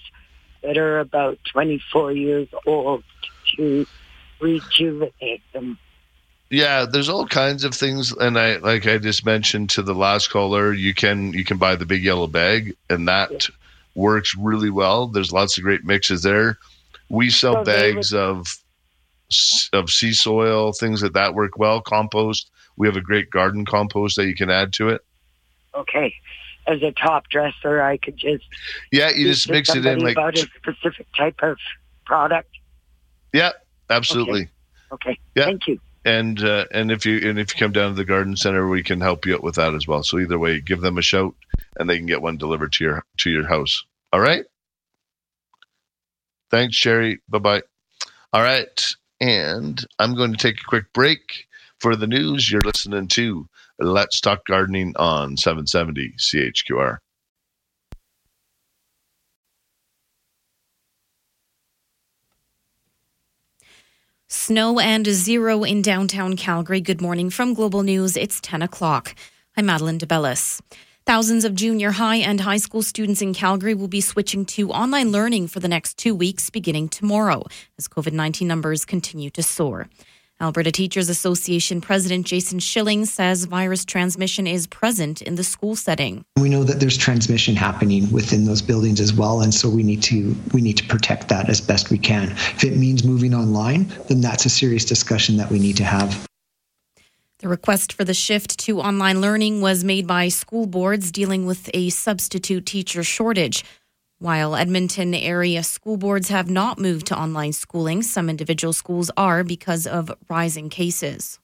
that are about 24 years old to rejuvenate them. Yeah, there's all kinds of things, and I like I just mentioned to the last caller, you can you can buy the big yellow bag, and that works really well. There's lots of great mixes there. We sell So bags of of sea soil, things that that work well. Compost. We have a great garden compost that you can add to it. Okay. As a top dresser, I could just Yeah, you just mix it in like about a specific type of product. yeah, absolutely. Okay. Yeah. Thank you. and uh, and if you and if you come down to the garden center, we can help you out with that as well. So either way, give them a shout, and they can get one delivered to your to your house. All right. Thanks, Sherry. Bye bye. All right, and I'm going to take a quick break for the news. You're listening to Let's Talk Gardening on 770 CHQR. Snow and zero in downtown Calgary. Good morning from Global News. It's 10 o'clock. I'm Madeline DeBellis. Thousands of junior high and high school students in Calgary will be switching to online learning for the next two weeks beginning tomorrow as COVID 19 numbers continue to soar. Alberta Teachers Association President Jason Schilling says virus transmission is present in the school setting. We know that there's transmission happening within those buildings as well, and so we need to we need to protect that as best we can. If it means moving online, then that's a serious discussion that we need to have. The request for the shift to online learning was made by school boards dealing with a substitute teacher shortage. While Edmonton area school boards have not moved to online schooling, some individual schools are because of rising cases.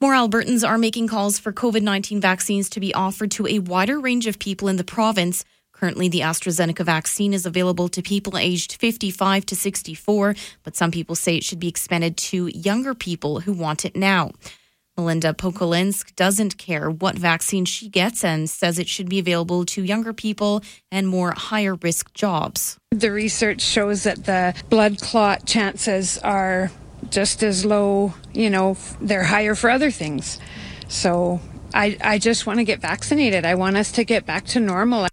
More Albertans are making calls for COVID 19 vaccines to be offered to a wider range of people in the province. Currently, the AstraZeneca vaccine is available to people aged 55 to 64, but some people say it should be expanded to younger people who want it now. Melinda Pokolinsk doesn't care what vaccine she gets and says it should be available to younger people and more higher risk jobs. The research shows that the blood clot chances are just as low, you know, they're higher for other things. So I, I just want to get vaccinated. I want us to get back to normal.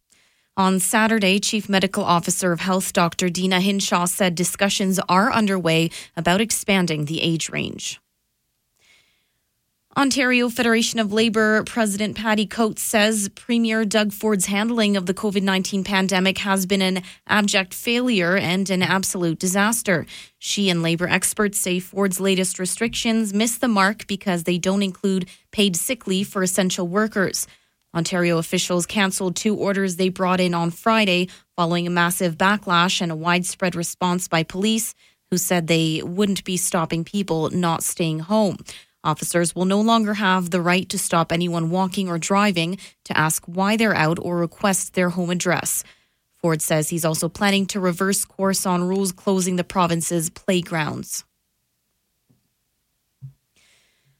On Saturday, Chief Medical Officer of Health Dr. Deena Hinshaw said discussions are underway about expanding the age range. Ontario Federation of Labour President Patty Coates says Premier Doug Ford's handling of the COVID 19 pandemic has been an abject failure and an absolute disaster. She and Labour experts say Ford's latest restrictions miss the mark because they don't include paid sick leave for essential workers. Ontario officials cancelled two orders they brought in on Friday following a massive backlash and a widespread response by police who said they wouldn't be stopping people not staying home. Officers will no longer have the right to stop anyone walking or driving to ask why they're out or request their home address. Ford says he's also planning to reverse course on rules closing the province's playgrounds.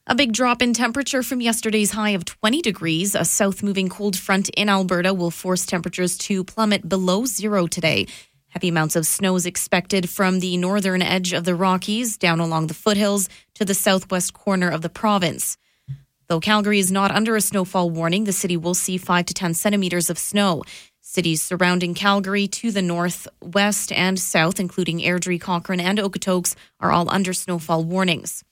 A big drop in temperature from yesterday's high of 20 degrees. A south moving cold front in Alberta will force temperatures to plummet below zero today. Heavy amounts of snow is expected from the northern edge of the Rockies down along the foothills to the southwest corner of the province. Though Calgary is not under a snowfall warning, the city will see 5 to 10 centimeters of snow. Cities surrounding Calgary to the north, west, and south, including Airdrie, Cochrane, and Okotoks, are all under snowfall warnings.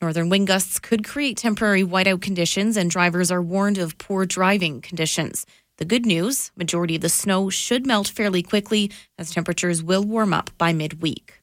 Northern wind gusts could create temporary whiteout conditions, and drivers are warned of poor driving conditions. The good news majority of the snow should melt fairly quickly as temperatures will warm up by midweek.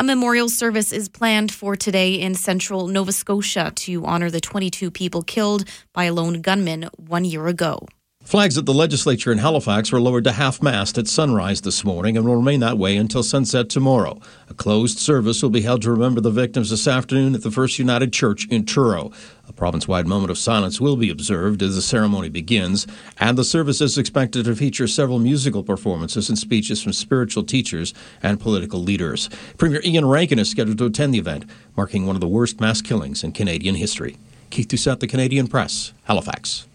A memorial service is planned for today in central Nova Scotia to honor the 22 people killed by a lone gunman one year ago. Flags at the legislature in Halifax were lowered to half mast at sunrise this morning and will remain that way until sunset tomorrow. A closed service will be held to remember the victims this afternoon at the First United Church in Truro. A province wide moment of silence will be observed as the ceremony begins, and the service is expected to feature several musical performances and speeches from spiritual teachers and political leaders. Premier Iain Rankin is scheduled to attend the event, marking one of the worst mass killings in Canadian history. Keith Doucette, The Canadian Press, Halifax.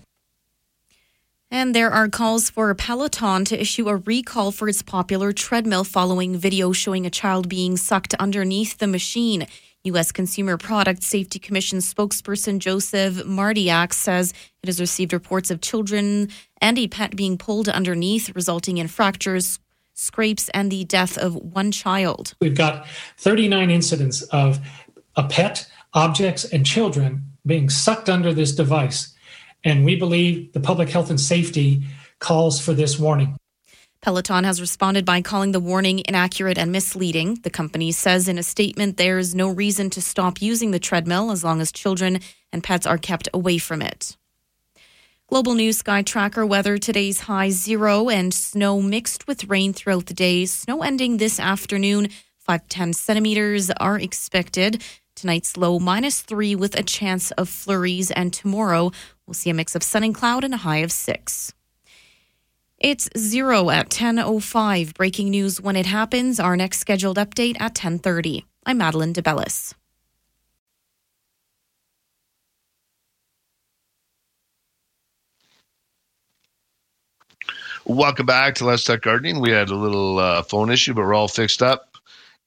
And there are calls for Peloton to issue a recall for its popular treadmill following video showing a child being sucked underneath the machine. U.S. Consumer Product Safety Commission spokesperson Joseph Martyak says it has received reports of children and a pet being pulled underneath, resulting in fractures, scrapes, and the death of one child. We've got 39 incidents of a pet, objects, and children being sucked under this device. And we believe the public health and safety calls for this warning. Peloton has responded by calling the warning inaccurate and misleading. The company says in a statement there is no reason to stop using the treadmill as long as children and pets are kept away from it. Global News Sky Tracker weather today's high zero and snow mixed with rain throughout the day. Snow ending this afternoon. 5 to 10 centimeters are expected. Tonight's low minus three with a chance of flurries, and tomorrow we'll see a mix of sun and cloud and a high of six. It's zero at 10.05. Breaking news when it happens. Our next scheduled update at 10.30. I'm Madeline DeBellis. Welcome back to Let's Talk Gardening. We had a little uh, phone issue, but we're all fixed up.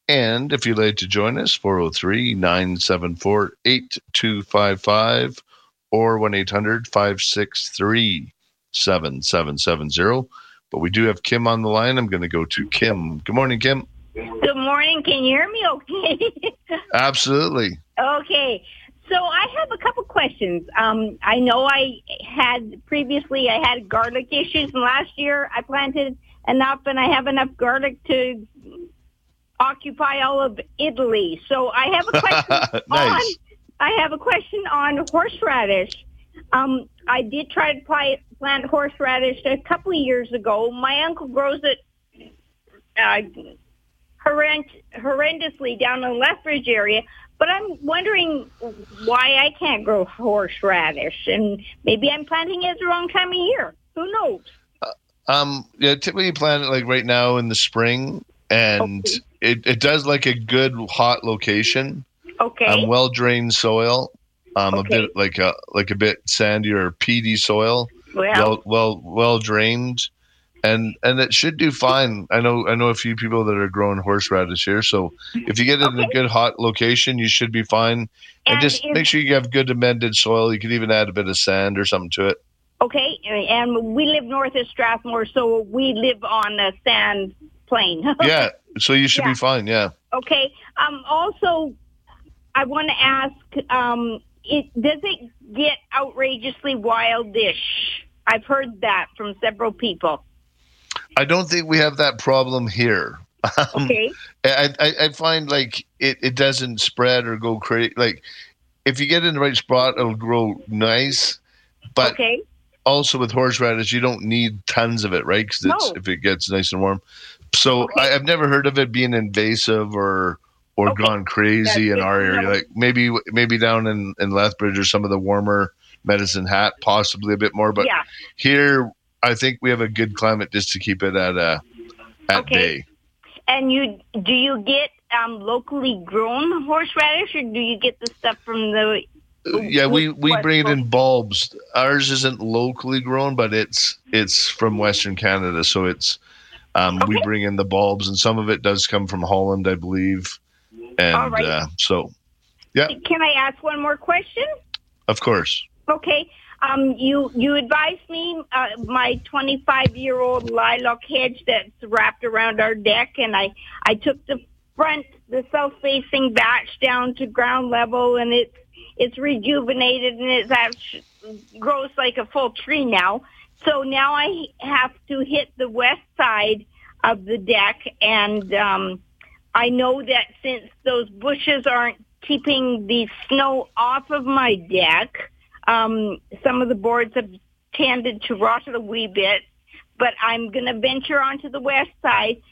And if you'd like to join us, 403 974 8255 or 1 800 563 7770. But we do have Kim on the line. I'm going to go to Kim. Good morning, Kim. Good morning. Can you hear me okay? Absolutely. okay. So I have a couple questions. Um, I know I had previously I had garlic issues, and last year I planted enough, and I have enough garlic to occupy all of Italy. So I have a question nice. I have a question on horseradish. Um, I did try to plant, plant horseradish a couple of years ago. My uncle grows it uh, horrend- horrendously down in the Lethbridge area, but I'm wondering why I can't grow horseradish, and maybe I'm planting it at the wrong time of year. Who knows? Um, yeah, typically you plant it like right now in the spring, and Okay. it, it does like a good hot location. Okay. Um, well drained soil. Um, Okay. a bit like a like a bit sandy or peaty soil. Well- well, well, well drained, and and it should do fine. I know I know a few people that are growing horseradish here. So if you get it in a good hot location, you should be fine. And, And just make sure you have good amended soil. You could even add a bit of sand or something to it. Okay, and we live north of Strathmore, so we live on a sand plain. yeah. So you should Yeah. be fine. Yeah. Okay. Um, also, I want to ask: um, it, Does it get outrageously wildish? I've heard that from several people. I don't think we have that problem here. Um, Okay. I, I, I find like it, it doesn't spread or go crazy. Like if you get in the right spot, it'll grow nice. But okay. also with horseradish, you don't need tons of it, right? Because No. if it gets nice and warm. So I, I've never heard of it being invasive or or gone crazy That's in our area. Like maybe maybe down in, in Lethbridge or some of the warmer Medicine Hat, possibly a bit more. But Yeah. here, I think we have a good climate just to keep it at a at Okay. bay. And you do you get um, locally grown horseradish, or do you get the stuff from the? Yeah, we, we what- bring it in bulbs. Ours isn't locally grown, but it's it's from Western Canada, so it's um, we bring in the bulbs, and some of it does come from Holland, I believe. And All right. uh, so, Yeah. Can I ask one more question? Of course. Okay. Um, you you advised me uh, my 25 year old lilac hedge that's wrapped around our deck, and I I took the front the south facing batch down to ground level, and it's it's rejuvenated and it's actually grows like a full tree now. So now I have to hit the west side of the deck, and um, I know that since those bushes aren't keeping the snow off of my deck, um, some of the boards have tended to rot a wee bit. But I'm going to venture onto the west side.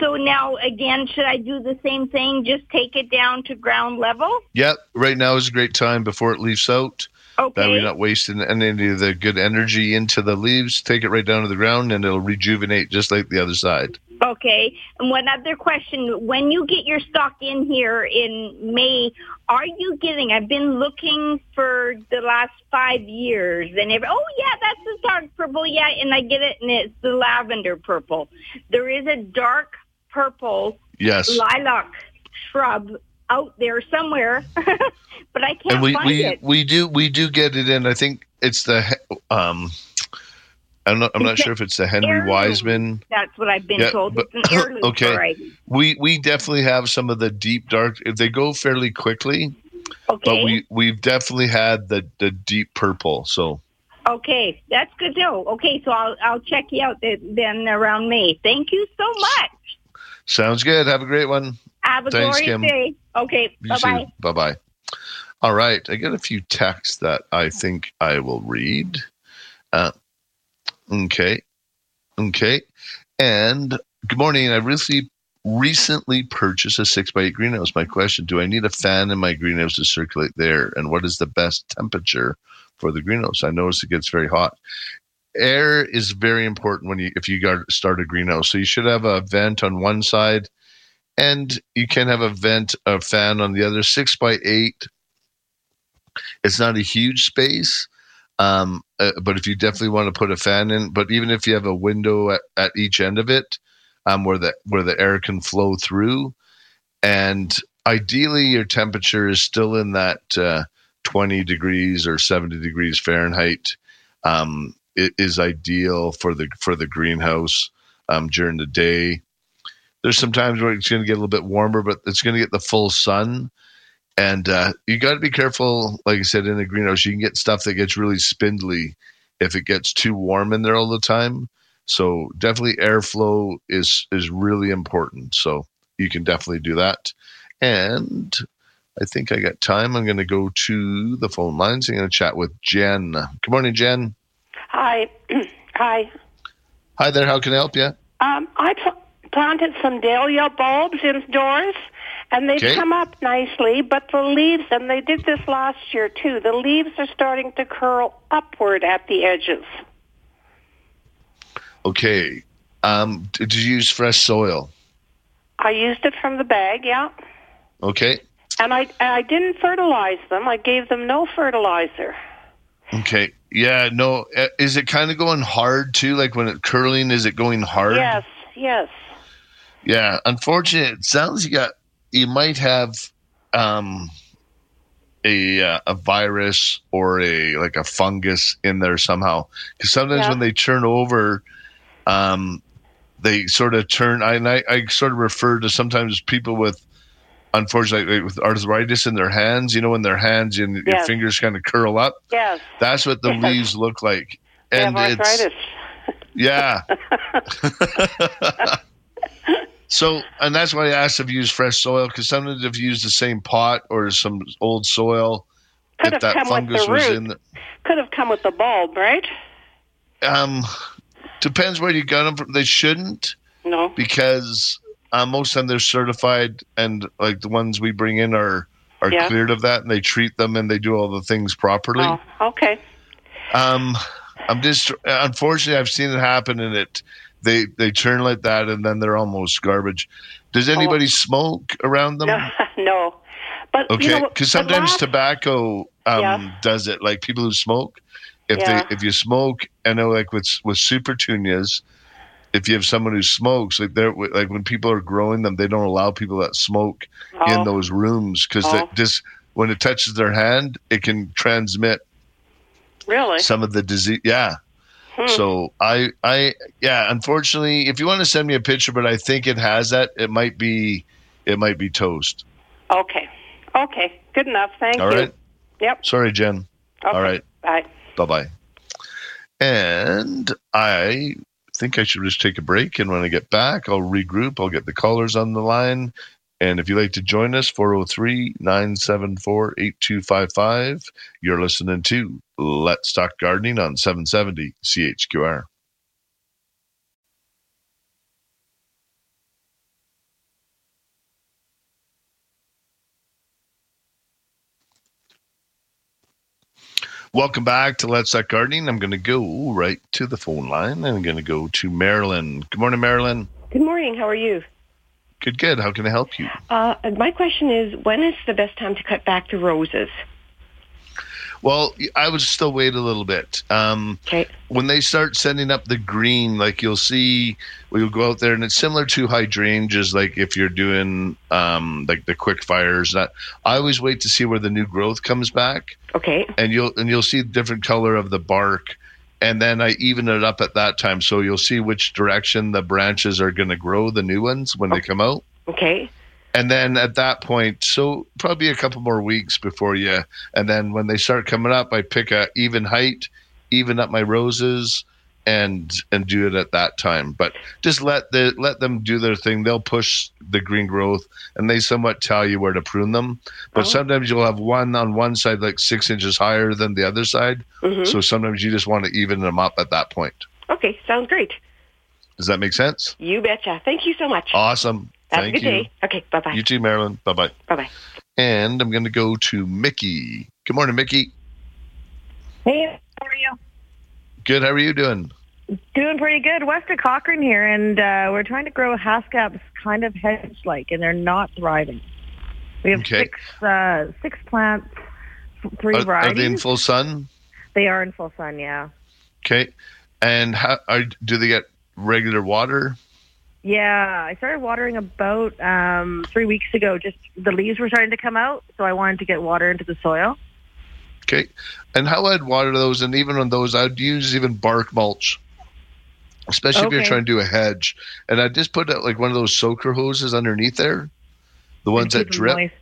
So now, again, should I do the same thing? Just take it down to ground level? Yep. Right now is a great time before it leaves out. Okay. That we're not wasting any of the good energy into the leaves. Take it right down to the ground and it'll rejuvenate just like the other side. Okay. And one other question. When you get your stock in here in May, are you getting, I've been looking for the last five years and every, oh yeah, that's the dark purple. Yeah. And I get it. And it's the lavender purple. There is a dark purple Yes. lilac shrub out there somewhere, but I can't and we find we, it. we do we do get it in. I think it's the um. I'm not. I'm not sure if it's the Henry heirloom. Wiseman. That's what I've been Yeah, told. but- It's an heirloom okay. variety. We we definitely have some of the deep dark. If they go fairly quickly, Okay. but we we've definitely had the the deep purple. So Okay, that's good to know. Okay, so I'll I'll check you out th- then around May. Thank you so much. sounds good. Have a great one. Have a Thanks, glorious Kim. day. Okay, bye bye. Bye bye. All right, I got a few texts that I think I will read. Uh, okay, okay, and good morning. I recently recently purchased a six by eight greenhouse. My question: Do I need a fan in my greenhouse to circulate there? And what is the best temperature for the greenhouse? I notice it gets very hot. Air is very important when you if you start a greenhouse. So you should have a vent on one side and you can have a vent a fan on the other six by eight it's not a huge space um, uh, but if you definitely want to put a fan in but even if you have a window at, at each end of it um, where the where the air can flow through and ideally your temperature is still in that uh, 20 degrees or 70 degrees fahrenheit um, it is ideal for the for the greenhouse um, during the day there's some times where it's going to get a little bit warmer, but it's going to get the full sun. And uh, you got to be careful, like I said, in a greenhouse, you can get stuff that gets really spindly if it gets too warm in there all the time. So definitely airflow is is really important. So you can definitely do that. And I think I got time. I'm going to go to the phone lines. I'm going to chat with Jen. Good morning, Jen. Hi. Hi. Hi there. How can I help you? Um, I pl- planted some dahlia bulbs indoors, and they've Okay. come up nicely, but the leaves, and they did this last year too, the leaves are starting to curl upward at the edges. Okay. Um, did you use fresh soil? I used it from the bag, yeah. Okay. And I, I didn't fertilize them. I gave them no fertilizer. Okay. Yeah. No. uh, Is it kind of going hard too? Like when it curling, is it going hard? Yes, yes. Yeah. Unfortunately, it sounds you got. You might have um, a uh, a virus or a like a fungus in there somehow. Because sometimes Yeah. when they turn over, um, they sort of turn. I, and I I sort of refer to sometimes people with. Unfortunately, with arthritis in their hands, you know, in their hands, and your fingers kind of curl up. Yes. That's what the Yes. leaves look like. They And it's arthritis. yeah. so, and that's why I asked if you use fresh soil because sometimes if you use the same pot or some old soil, Could if have that come with fungus the was root. in the, Could have come with the bulb, right? um, depends where you got them from. They shouldn't No. because uh, most of them they're certified and like the ones we bring in are are Yeah. cleared of that and they treat them and they do all the things properly. Oh, okay. Um, I'm just unfortunately I've seen it happen and it they they turn like that and then they're almost garbage. Does anybody smoke around them? No, no. But Okay, know, because the sometimes last- tobacco um, Yeah. does it. Like people who smoke, if Yeah. they if you smoke, I know like with with super petunias, if you have someone who smokes, like they're like when people are growing them, they don't allow people that smoke Oh. in those rooms because Oh. just when it touches their hand, it can transmit Really? some of the disease. Yeah. Hmm. So I I yeah, unfortunately, if you want to send me a picture, but I think it has that, it might be it might be toast. Okay. Okay. Good enough. Thank All you. right. Yep. Sorry, Jen. Okay. All right. Bye. Bye bye. And I think I should just take a break. And when I get back, I'll regroup. I'll get the callers on the line. And if you'd like to join us, 403 974 8255. You're listening to Let's Talk Gardening on 770 CHQR. Welcome back to Let's Talk Gardening. I'm going to go right to the phone line and I'm going to go to Marilyn. Good morning, Marilyn. Good morning. How are you? Good, good. How can I help you? Uh, my question is, when is the best time to cut back the roses? Well, I would still wait a little bit. Um, okay. When they start sending up the green, like you'll see, we'll go out there, and it's similar to hydrangeas. Like if you're doing um, like the quick fires, that I always wait to see where the new growth comes back. Okay. And you'll and you'll see the different color of the bark, and then I even it up at that time, so you'll see which direction the branches are going to grow, the new ones when they come out. Okay. And then at that point, so probably a couple more weeks before you, and then when they start coming up, I pick a even height, even up my roses, and and do it at that time. But just let the let them do their thing. They'll push the green growth, and they somewhat tell you where to prune them. But Oh. sometimes you'll have one on one side like six inches higher than the other side. Mhm. So sometimes you just want to even them up at that point. Okay. Sounds great. Does that make sense? You betcha. Thank you so much. Awesome. Have Thank a good you. day. Okay. Bye bye. You too, Marilyn. Bye bye. Bye bye. And I'm going to go to Mickey. Good morning, Mickey. Hey, how are you? Good. How are you doing? Doing pretty good. Wester Cochrane here, and uh, we're trying to grow Haskaps kind of hedge-like, and they're not thriving. We have Okay. six uh, six plants, three Are, are they in full sun? They are in full sun, yeah. Okay. And how are, do they get regular water? Yeah, I started watering about um, three weeks ago. Just the leaves were starting to come out, so I wanted to get water into the soil. Okay. And how I'd water those, and even on those, I'd use even bark mulch, especially if you're trying to do a hedge. And I just put uh, like one of those soaker hoses underneath there, the ones that drip. moist.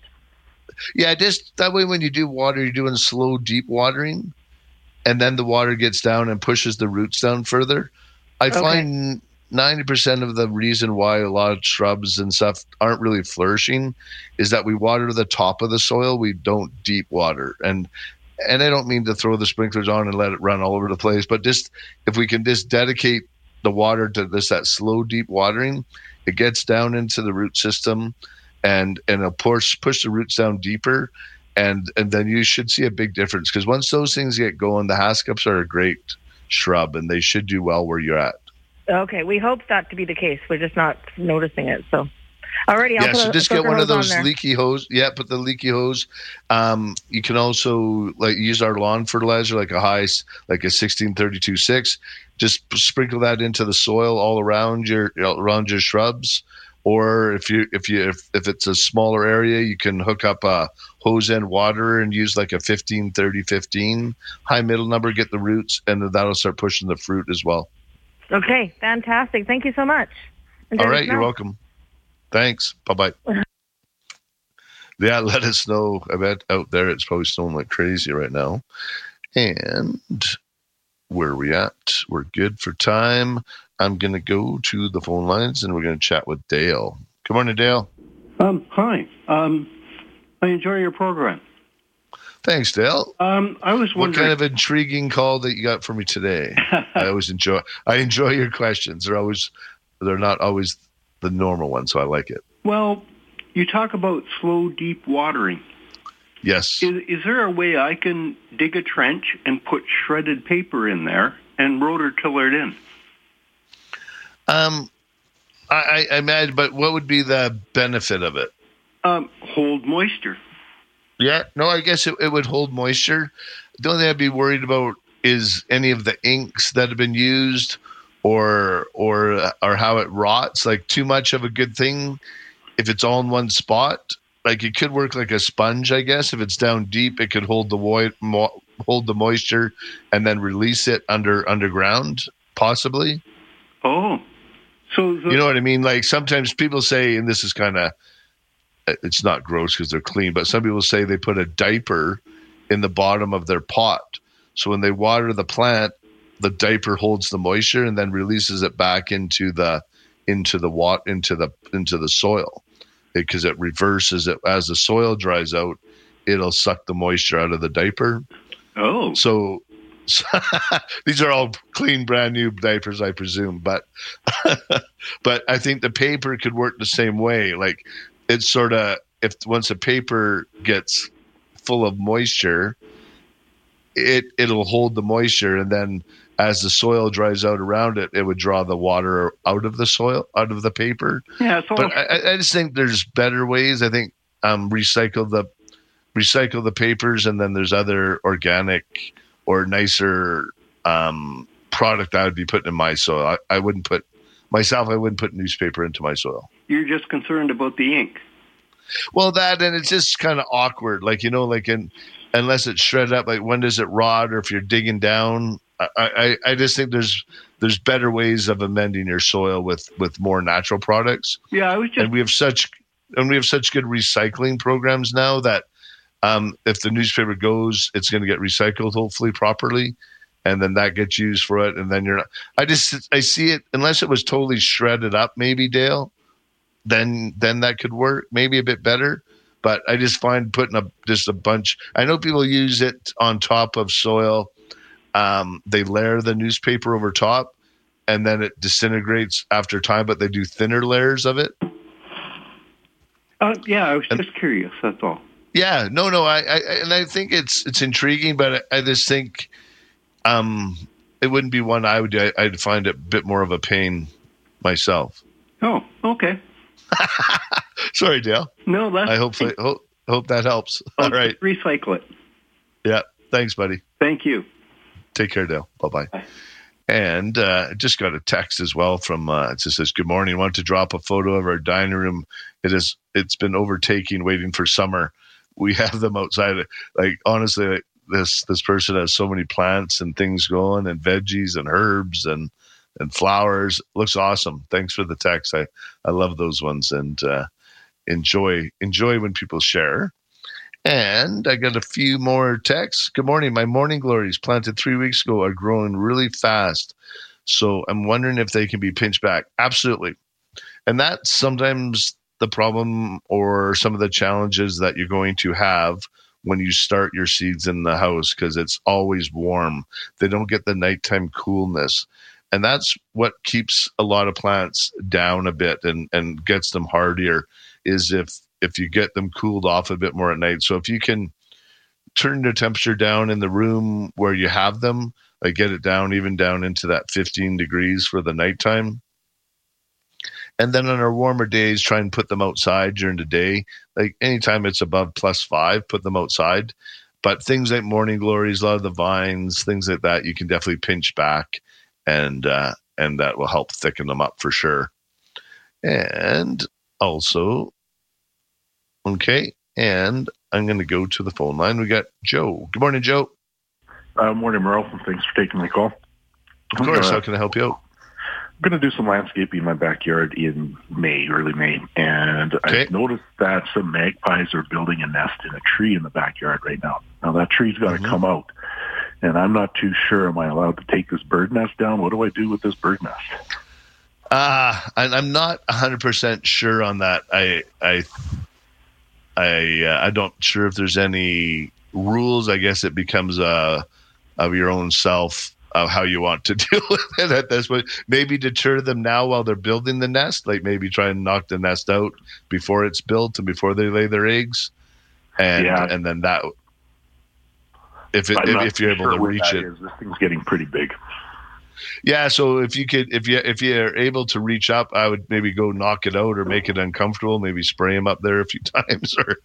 Yeah, just that way when you do water, you're doing slow, deep watering, and then the water gets down and pushes the roots down further. I Okay. find 90% of the reason why a lot of shrubs and stuff aren't really flourishing is that we water the top of the soil, we don't deep water. And and I don't mean to throw the sprinklers on and let it run all over the place, but just if we can just dedicate the water to this that slow deep watering, it gets down into the root system and and it'll push push the roots down deeper and and then you should see a big difference because once those things get going the haskaps are a great shrub and they should do well where you're at Okay, we hope that to be the case. We're just not noticing it. So, already, I'll yeah so a just get one of hose on those leaky hose yeah put the leaky hose. Um you can also like use our lawn fertilizer like a high like a 1632 6 just sprinkle that into the soil all around your around your shrubs. Or if you if you if, if it's a smaller area you can hook up a hose end water and use like a 15 30 15 high middle number get the roots and then that'll start pushing the fruit as well Okay, fantastic. Thank you so much. Enjoy all you're welcome. Thanks. Bye-bye. Yeah let us know. I bet out there it's probably snowing like crazy right now. And where are we at? We're good for time. I'm gonna go to the phone lines and we're gonna chat with dale. Good morning dale. Um, hi. Um, I enjoy your program. Thanks dale Um, I was what wondering. kind of intriguing call that you got for me today i always enjoy i enjoy your questions they're always they're not always the normal ones so i like it well, you talk about slow, deep watering. yes Is, is there a way I can dig a trench and put shredded paper in there and rototiller it in? Um, I, I imagine, but what would be the benefit of it? Um, hold moisture. Yeah, no, I guess it, it would hold moisture. The only thing I'd be worried about is any of the inks that have been used, or or or how it rots. Like too much of a good thing, if it's all in one spot, like it could work like a sponge, I guess. If it's down deep, it could hold the wo- mo- hold the moisture and then release it under underground, possibly. Oh, so, so you know what I mean? Like sometimes people say, and this is kind of it's not gross because they're clean, but some people say they put a diaper in the bottom of their pot. So when they water the plant, the diaper holds the moisture and then releases it back into the into the wat into the into the soil because it, it reverses it as the soil dries out. It'll suck the moisture out of the diaper. Oh, so, so these are all clean, brand new diapers, I presume. But but I think the paper could work the same way. Like it's sort of if once a paper gets full of moisture, it it'll hold the moisture, and then as the soil dries out around it, it would draw the water out of the soil, out of the paper. Yeah, but I, I just think there's better ways. I think um, recycle the recycle the papers, and then there's other organic or nicer um, product I would be putting in my soil. I, I wouldn't put myself. I wouldn't put newspaper into my soil. You're just concerned about the ink. Well, that and it's just kind of awkward. Like you know, like in unless it's shredded up. Like when does it rot, or if you're digging down. I, I, I just think there's there's better ways of amending your soil with with more natural products. Yeah, I was just and we have such and we have such good recycling programs now that um, if the newspaper goes, it's going to get recycled hopefully properly, and then that gets used for it. And then you're not. I just I see it unless it was totally shredded up, maybe Dale, then then that could work maybe a bit better. But I just find putting a just a bunch. I know people use it on top of soil. Um, they layer the newspaper over top, and then it disintegrates after time. But they do thinner layers of it. Uh, yeah, I was just curious. That's all. Yeah, no, no, I, I and I think it's it's intriguing, but I, I just think um, it wouldn't be one I would do. I, would find it a bit more of a pain myself. Oh, okay. Sorry, Dale. No, that's. I hope hope, hope that helps. I'll All right, recycle it. Yeah, thanks, buddy. Thank you. Take care, Dale. Bye bye. And uh, just got a text as well from uh, it just says, "Good morning. Want to drop a photo of our dining room? It is. It's been overtaking, waiting for summer. We have them outside. Like honestly, like, this this person has so many plants and things going, and veggies and herbs and and flowers. Looks awesome. Thanks for the text. I I love those ones and uh, enjoy enjoy when people share. And I got a few more texts. Good morning. My morning glories planted three weeks ago are growing really fast. So I'm wondering if they can be pinched back. Absolutely. And that's sometimes the problem or some of the challenges that you're going to have when you start your seeds in the house because it's always warm. They don't get the nighttime coolness. And that's what keeps a lot of plants down a bit and, and gets them hardier is if if you get them cooled off a bit more at night. So if you can turn the temperature down in the room where you have them, like get it down even down into that 15 degrees for the nighttime. And then on our warmer days, try and put them outside during the day. Like anytime it's above plus five, put them outside. But things like morning glories, a lot of the vines, things like that, you can definitely pinch back, and uh, and that will help thicken them up for sure. And also, Okay. And I'm going to go to the phone line. We got Joe. Good morning, Joe. Uh, morning, Merle. Thanks for taking my call. Of course. Uh, How can I help you out? I'm going to do some landscaping in my backyard in May, early May. And okay. I've noticed that some magpies are building a nest in a tree in the backyard right now. Now, that tree's got to mm-hmm. come out. And I'm not too sure. Am I allowed to take this bird nest down? What do I do with this bird nest? Uh, I'm not 100% sure on that. I, I I uh, I don't sure if there's any rules. I guess it becomes uh, of your own self of how you want to deal with it at this point. Maybe deter them now while they're building the nest. Like maybe try and knock the nest out before it's built and before they lay their eggs, and yeah. and then that if it, if, if, you're able sure to reach it. Is. This thing's getting pretty big. Yeah, so if you could, if you if you're able to reach up, I would maybe go knock it out or make it uncomfortable. Maybe spray them up there a few times, or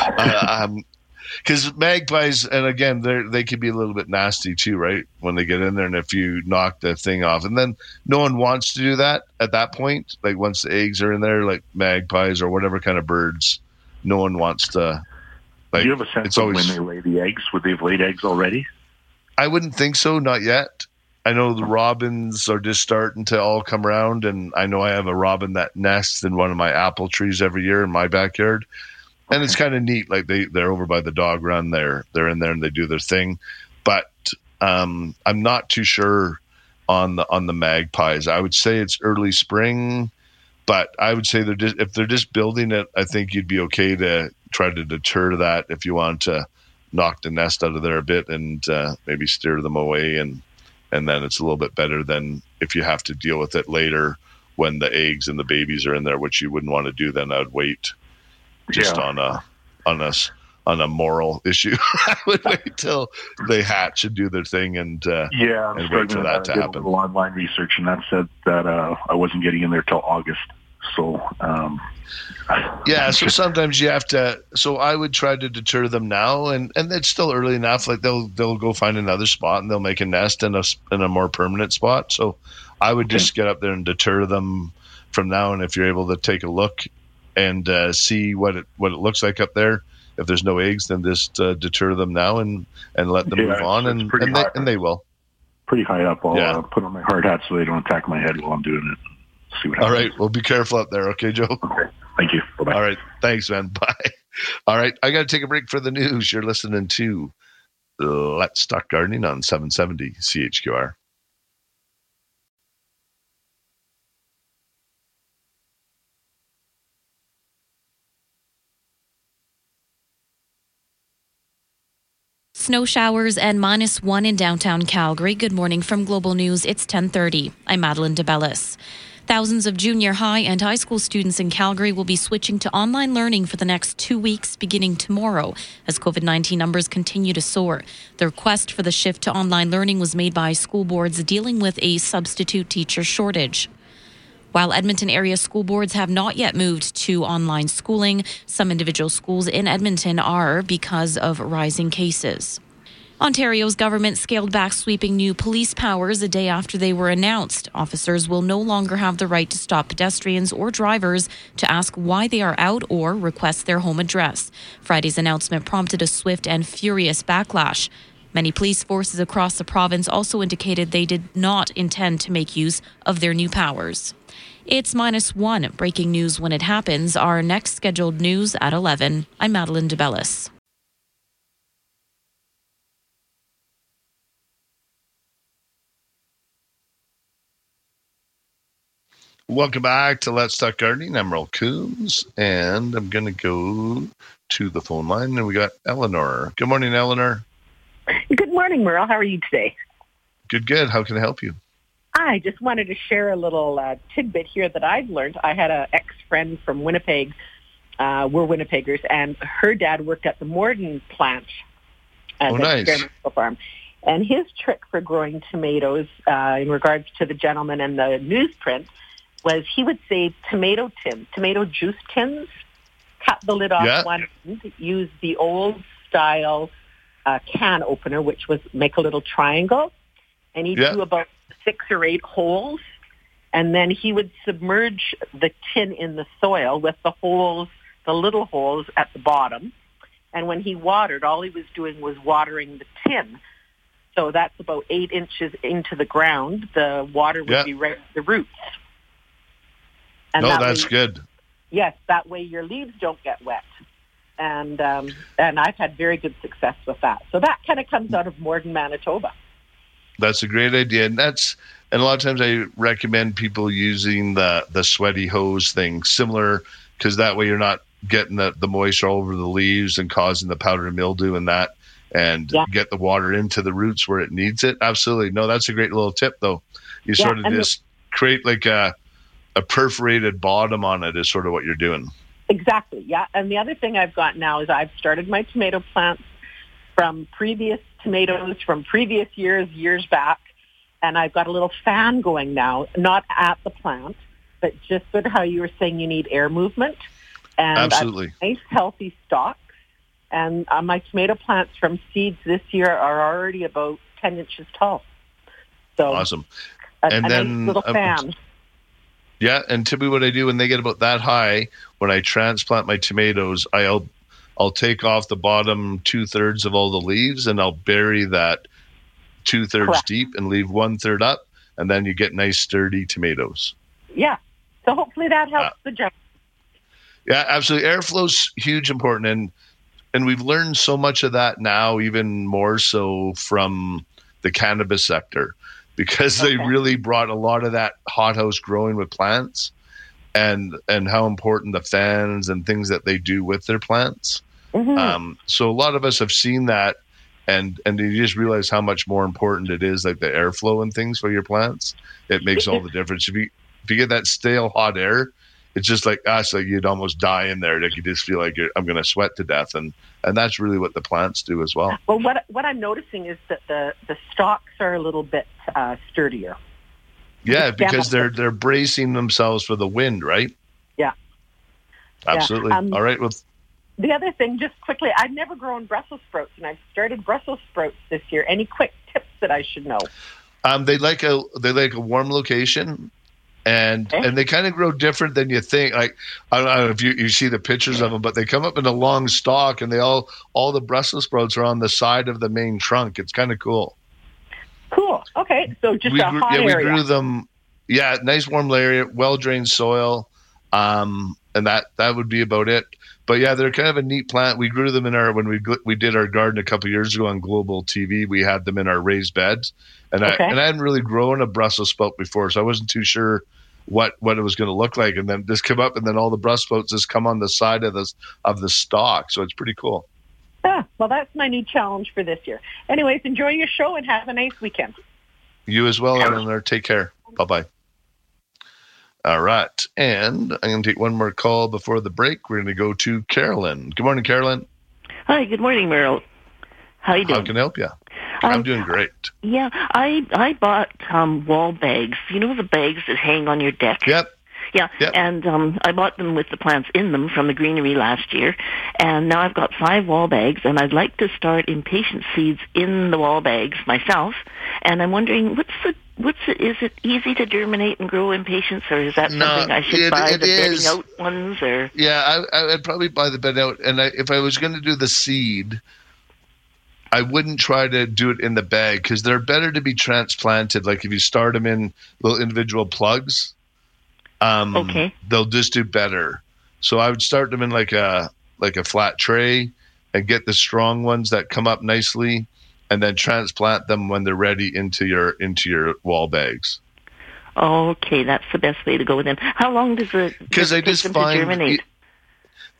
uh, um, because magpies, and again, they they can be a little bit nasty too, right? When they get in there, and if you knock the thing off, and then no one wants to do that at that point. Like once the eggs are in there, like magpies or whatever kind of birds no one wants to. Like, Do you have a sense it's of always, when they lay the eggs? Would they have laid eggs already? I wouldn't think so, not yet. I know the robins are just starting to all come around, and I know I have a robin that nests in one of my apple trees every year in my backyard, and it's kind of neat. Like they they're over by the dog run, they're they're in there and they do their thing, but um, I'm not too sure on the on the magpies. I would say it's early spring, but I would say they're just if they're just building it, I think you'd be okay to try to deter that if you want to knock the nest out of there a bit and uh, maybe steer them away and and then it's a little bit better than if you have to deal with it later when the eggs and the babies are in there, which you wouldn't want to do. Then I'd wait just Yeah. on a on a on a moral issue. I would wait till they hatch and do their thing and uh, Yeah, I'm and wait for that to a happen. little online research, and that said that uh, I wasn't getting in there till August. So, um, Yeah, so sometimes you have to. So I would try to deter them now, and and it's still early enough. Like they'll they'll go find another spot and they'll make a nest in a in a more permanent spot. So I would just get up there and deter them from now. And if you're able to take a look and uh, see what it what it looks like up there, if there's no eggs, then just uh, deter them now and and let them Yeah, move on, and and they, and they will. pretty high up. I'll Yeah. uh, put on my hard hat so they don't attack my head while I'm doing it. See what All happens. right, well, be careful up there, okay, Joe. Okay, thank you. Bye-bye. All right, thanks, man. Bye. All right, I got to take a break for the news. You're listening to Let's Talk Gardening on 770 CHQR. Snow showers and minus one in downtown Calgary. Good morning from Global News. It's 1030. I'm Madeline DeBellis. Thousands of junior high and high school students in Calgary will be switching to online learning for the next two weeks beginning tomorrow as COVID 19 numbers continue to soar. The request for the shift to online learning was made by school boards dealing with a substitute teacher shortage. While Edmonton area school boards have not yet moved to online schooling, some individual schools in Edmonton are because of rising cases. Ontario's government scaled back sweeping new police powers a day after they were announced. Officers will no longer have the right to stop pedestrians or drivers to ask why they are out or request their home address. Friday's announcement prompted a swift and furious backlash. Many police forces across the province also indicated they did not intend to make use of their new powers. It's minus one. Breaking news when it happens. Our next scheduled news at 11. I'm Madeline DeBellis. Welcome back to Let's Talk Gardening. I'm Merle Coombs, and I'm going to go to the phone line, and we got Eleanor. Good morning, Eleanor. Good morning, Merle. How are you today? Good, good. How can I help you? I just wanted to share a little uh, tidbit here that I've learned. I had an ex-friend from Winnipeg. Uh, we're Winnipeggers, and her dad worked at the Morden plant as Oh, an nice. experimental farm. And his trick for growing tomatoes, uh, in regards to the gentleman in the newsprint, was he would say tomato tin, tomato juice tins. Cut the lid off Yeah. one end, use the old style uh, can opener, which was make a little triangle, and he'd Yeah. do about six or eight holes, and then he would submerge the tin in the soil with the holes, the little holes at the bottom. And when he watered, all he was doing was watering the tin. So that's about eight inches into the ground. The water would Yeah. be right at the roots. No, that that's way- good. Yes, that way your leaves don't get wet. And um, and I've had very good success with that. So that kind of comes out of Morden, Manitoba. That's a great idea, and that's and a lot of times I recommend people using the the sweaty hose thing, similar because that way you're not getting the, the moisture all over the leaves and causing the powdery mildew and that, and get the water into the roots where it needs it. Absolutely, no, that's a great little tip though. You Yeah, sort of and the- just create like a a perforated bottom on it is sort of what you're doing. Exactly, yeah. And the other thing I've got now is I've started my tomato plants from previous tomatoes from previous years, years back, and I've got a little fan going now, not at the plant, but just sort of how you were saying you need air movement. And Absolutely. nice, healthy stalks. And uh, my tomato plants from seeds this year are already about 10 inches tall. So Awesome. a, and a then nice little um, fan. Yeah, and typically what I do when they get about that high, when I transplant my tomatoes, I'll I'll take off the bottom two thirds of all the leaves and I'll bury that two thirds deep and leave one third up, and then you get nice sturdy tomatoes. Yeah. So hopefully that helps Uh, the germ. Yeah, absolutely. Airflow's huge, important, and and we've learned so much of that now, even more so from the cannabis sector, because they really brought a lot of that hothouse growing with plants, and and how important the fans and things that they do with their plants. Mm-hmm. Um, so a lot of us have seen that, and and you just realize how much more important it is, like the airflow and things for your plants. It makes all the difference. If you if you get that stale hot air, it's just like us, like you'd almost die in there. Like you just feel like you're, I'm going to sweat to death, and and that's really what the plants do as well. Well, what what I'm noticing is that the the stalks are a little bit uh, sturdier. Yeah, Yeah. because they're they're bracing themselves for the wind, right? Yeah. Yeah, Absolutely. um, All right. Well, The other thing, just quickly, I've never grown Brussels sprouts, and I've started Brussels sprouts this year. Any quick tips that I should know? Um, they like a they like a warm location, and and they kind of grow different than you think. Like I don't know if you, you see the pictures of them, but they come up in a long stalk, and they all all the Brussels sprouts are on the side of the main trunk. It's kind of cool. Cool. Okay, so just we a grew, hot yeah, we grew them. Yeah, nice warm area, well drained soil, um, and that that would be about it. But yeah, they're kind of a neat plant. We grew them in our when we we did our garden a couple years ago on Global TV. We had them in our raised beds, and Okay. I and I hadn't really grown a Brussels sprout before, so I wasn't too sure what what it was going to look like. And then this come up, and then all the Brussels sprouts just come on the side of this of the stalk, so it's pretty cool. Ah, well, that's my new challenge for this year. Anyways, enjoy your show and have a nice weekend. You as well, Eleanor. Take care. Bye bye. All right. And I'm going to take one more call before the break. We're going to go to Carolyn. Good morning, Carolyn. Hi, good morning, Merle. How you doing? How can I help you? I'm doing great. Yeah, I I bought um wall bags. You know the bags that hang on your deck. Yep. Yeah, and um I bought them with the plants in them from the greenery last year, and now I've got five wall bags, and I'd like to start impatiens seeds in the wall bags myself. And I'm wondering what's the what's the, is it easy to germinate and grow impatiens, or is that No, something I should it- buy it the bedding out ones, or Yeah, I, I'd probably buy the bed out. And I, if I was going to do the seed, I wouldn't try to do it in the bag because they're better to be transplanted. Like if you start them in little individual plugs, um, Okay. they'll just do better. So I would start them in like a like a flat tray and get the strong ones that come up nicely, and then transplant them when they're ready into your into your wall bags. okay, that's the best way to go with them. How long does it because I just find to germinate?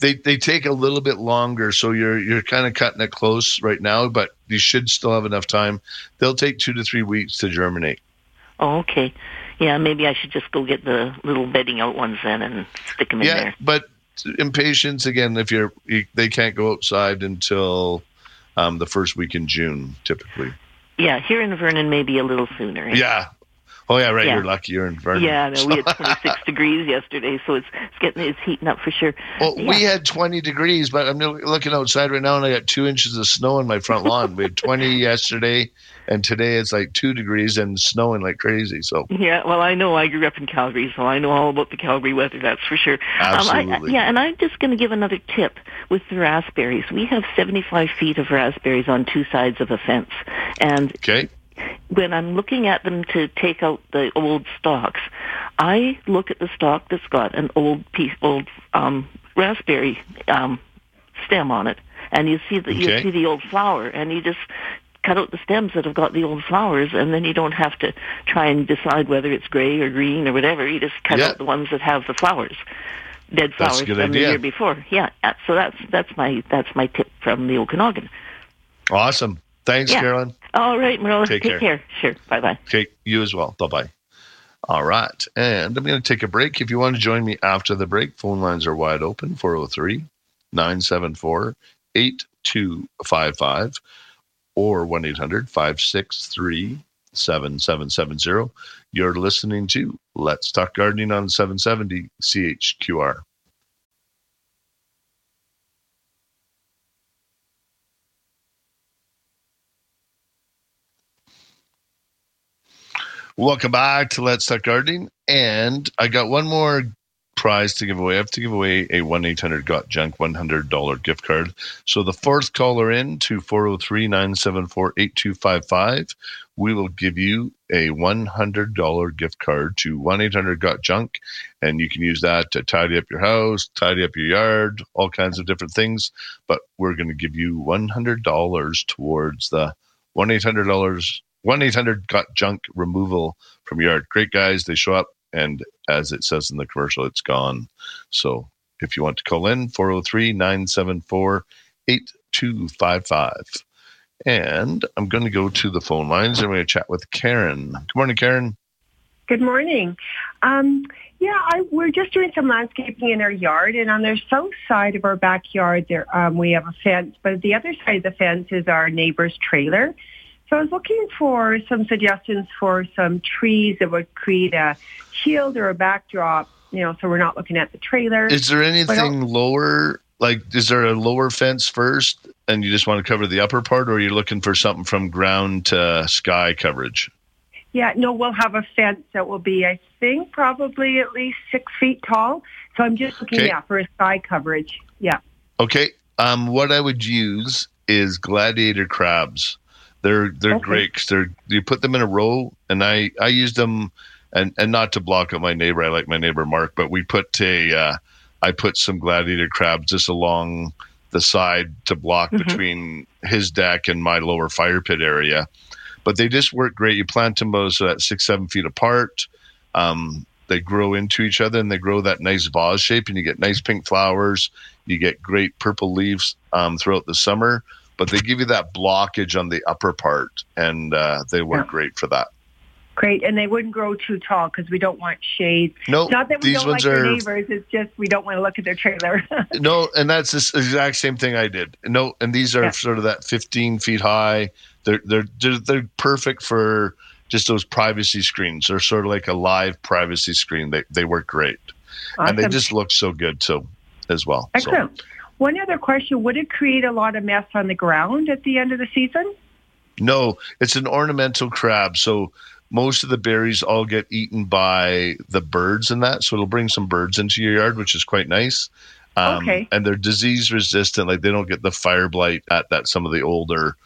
they they take a little bit longer. So you're you're kind of cutting it close right now, but you should still have enough time. They'll take two to three weeks to germinate. Oh, okay. Yeah, maybe I should just go get the little bedding out ones then and stick them in yeah, there. but impatiens again. If you're you, they can't go outside until um, the first week in June, typically. Yeah, here in Vernon, maybe a little sooner. Yeah. Oh yeah, right. Yeah. You're lucky. You're in Vernon. Yeah, no, we had 26 degrees yesterday, so it's it's getting it's heating up for sure. Well, Yeah. we had 20 degrees, but I'm looking outside right now and I got two inches of snow on my front lawn. we had 20 yesterday, and today it's like two degrees and snowing like crazy. So, Yeah, well, I know I grew up in Calgary, so I know all about the Calgary weather. That's for sure. Um, Absolutely. I, yeah, and I'm just going to give another tip with the raspberries. We have 75 feet of raspberries on two sides of a fence, and okay. when I'm looking at them to take out the old stalks, I look at the stalk that's got an old piece, old um, raspberry um, stem on it, and you see the you see the old flower, and you just cut out the stems that have got the old flowers, and then you don't have to try and decide whether it's gray or green or whatever. You just cut Yeah. out the ones that have the flowers, dead flowers from the year before. Yeah, uh, so that's that's my that's my tip from the Okanagan. Awesome. Thanks, Yeah. Carolyn. All right, Merle, Take take, care. care. Sure. Bye bye. Okay, you as well. Bye bye. All right. And I'm going to take a break. If you want to join me after the break, phone lines are wide open 403 974 8255 or 1 800 563 7770. You're listening to Let's Talk Gardening on 770 CHQR. Welcome back to Let's Talk Gardening. And I got one more prize to give away. I have to give away a 1 800 Got Junk $100 gift card. So the fourth caller in to 403 974 8255, we will give you a $100 gift card to 1 800 Got Junk. And you can use that to tidy up your house, tidy up your yard, all kinds of different things. But we're going to give you $100 towards the 1 800 1 800 Got Junk removal from yard. Great guys. They show up, and as it says in the commercial, it's gone. So if you want to call in, 403 974 8255. And I'm going to go to the phone lines and we're going to chat with Karen. Good morning, Karen. Good morning. Um, yeah, I, we're just doing some landscaping in our yard, and on the south side of our backyard, there um, we have a fence. But the other side of the fence is our neighbor's trailer. So I was looking for some suggestions for some trees that would create a shield or a backdrop, you know, so we're not looking at the trailer. Is there anything lower? Like, is there a lower fence first and you just want to cover the upper part, or are you looking for something from ground to sky coverage? Yeah, no, we'll have a fence that will be, I think, probably at least six feet tall. So I'm just looking, Okay. yeah, for a sky coverage. Yeah. Okay. Um, what I would use is gladiator crabs. They're they're Okay. great they're you put them in a row, and I I use them, and and not to block out my neighbor. I like my neighbor Mark, but we put a uh, I put some gladiator crabs just along the side to block Mhm. between his deck and my lower fire pit area. But they just work great. You plant them so that six seven feet apart. Um, they grow into each other and they grow that nice vase shape, and you get nice pink flowers. You get great purple leaves um, throughout the summer, but they give you that blockage on the upper part, and uh, they work great for that. Great. And they wouldn't grow too tall because we don't want shade. Nope, Not that we these don't like ones our are- neighbors. It's just we don't want to look at their trailer. No, and that's the exact same thing I did. No, and these are Yeah. sort of that 15 feet high. They're they're they're, they're perfect for just those privacy screens. They're sort of like a live privacy screen. They they work great, and they just look so good too, as well. So- Excellent. One other question. Would it create a lot of mess on the ground at the end of the season? No, it's an ornamental crab. So most of the berries all get eaten by the birds and that. So it'll bring some birds into your yard, which is quite nice. Um, Okay. And they're disease resistant. Like they don't get the fire blight at that some of the older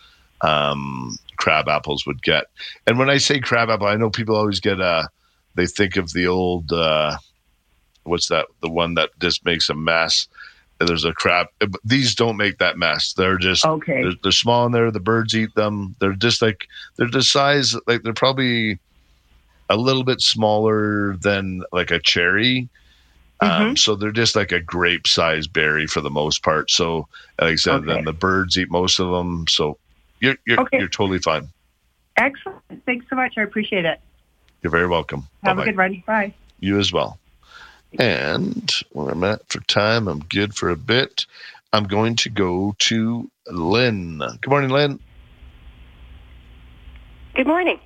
um, crab apples would get. And when I say crab apple, I know people always get uh they think of the old uh, what's that? The one that just makes a mess. There's a crab. These don't make that mess. They're just Okay. They're, they're small in there. The birds eat them. They're just like they're the size. Like they're probably a little bit smaller than like a cherry. Um, so they're just like a grape sized berry for the most part. So like I said, Okay. then the birds eat most of them. So you're you're, Okay. you're totally fine. Excellent. Thanks so much. I appreciate it. You're very welcome. Have Bye-bye. a good run. Bye. You as well. And where I'm at for time, I'm good for a bit. I'm going to go to Lynn. Good morning, Lynn. Good morning.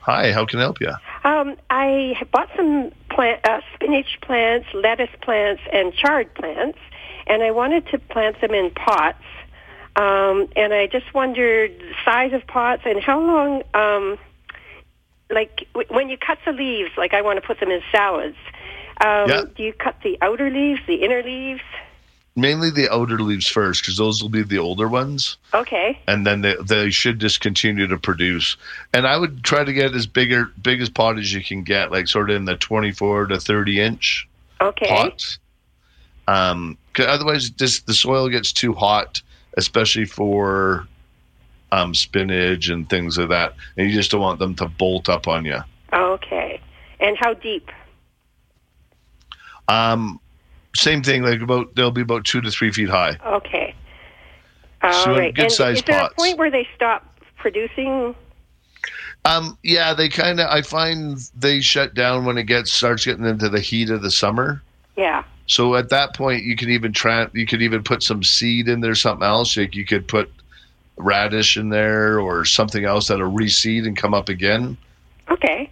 Hi, how can I help you? Um, I bought some plant, uh, spinach plants, lettuce plants, and chard plants, and I wanted to plant them in pots. Um, and I just wondered the size of pots and how long, um, like w- when you cut the leaves, like I want to put them in salads. Um, Yeah. Do you cut the outer leaves, the inner leaves? Mainly the outer leaves first, because those will be the older ones. Okay. and then they, they should just continue to produce. And I would try to get as bigger big as pot as you can get, like sort of in the 24 to 30 inch Okay. pots. Um, 'cause otherwise, just the soil gets too hot, especially for um, spinach and things like that, and you just don't want them to bolt up on you. Okay. And how deep? Um, same thing, like about they'll be about two to three feet high. Okay. All So right. good and size is there pots. a point where they stop producing? Um, yeah, they kind of. I find they shut down when it gets starts getting into the heat of the summer. Yeah. So at that point, you can even try. You could even put some seed in there, something else. Like you could put radish in there or something else that'll reseed and come up again. Okay.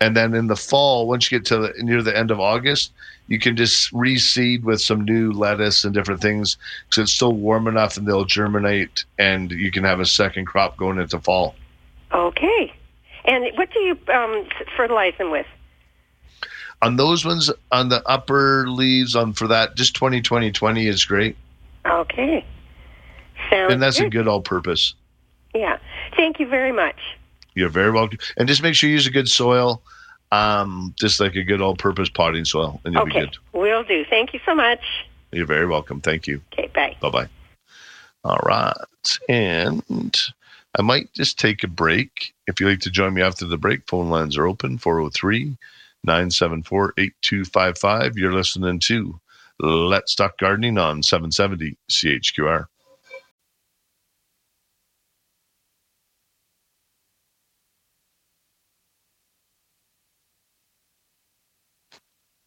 And then in the fall, once you get to the, near the end of August, you can just reseed with some new lettuce and different things because it's still warm enough and they'll germinate, and you can have a second crop going into fall. Okay. And what do you um, fertilize them with? On those ones, on the upper leaves, on for that, just 20 20 20 is great. Okay. Sounds and that's good. a good all-purpose. Yeah. Thank you very much. You're very welcome. And just make sure you use a good soil, um, just like a good all-purpose potting soil, and you'll be okay. good. Will do. Thank you so much. You're very welcome. Thank you. Okay. Bye. Bye bye. All right. And I might just take a break. If you'd like to join me after the break, phone lines are open 403 974 8255. You're listening to Let's Talk Gardening on 770 CHQR.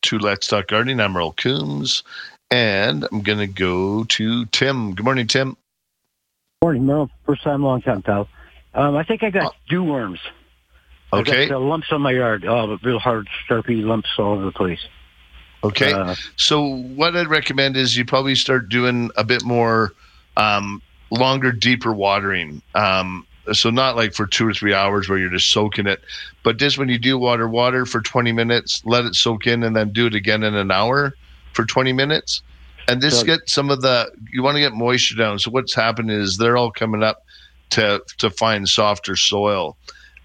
To Let's Talk Gardening, I'm Merle Coombs, and I'm going to go to Tim. Good morning, Tim. Morning, Merle. First time, long time, pal. Um, I think I got dew worms. Okay. I got uh, lumps on my yard. Oh, real hard, sharpie lumps all over the place. Okay. Uh, so what I'd recommend is you probably start doing a bit more um, longer, deeper watering. Um, so not like for two or three hours where you're just soaking it, but just when you do water, water for 20 minutes, let it soak in, and then do it again in an hour for 20 minutes. And this So- get some of the you want to get moisture down. So what's happening is they're all coming up to to find softer soil,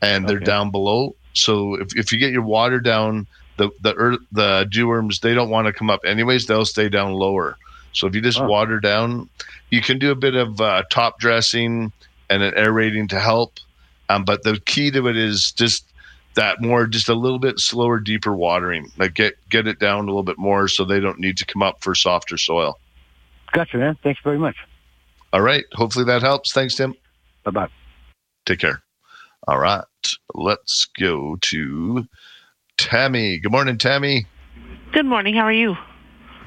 and they're Okay. down below. So if, if you get your water down, the the earth, the dewworms they don't want to come up anyways. They'll stay down lower. So if you just Oh. water down, you can do a bit of uh, top dressing and an aerating to help. Um, but the key to it is just that more, just a little bit slower, deeper watering. Like get get it down a little bit more so they don't need to come up for softer soil. gotcha, man. Thanks very much. All right. Hopefully that helps. Thanks, Tim. Bye bye. Take care. All right. Let's go to Tammy. Good morning, Tammy. Good morning. How are you?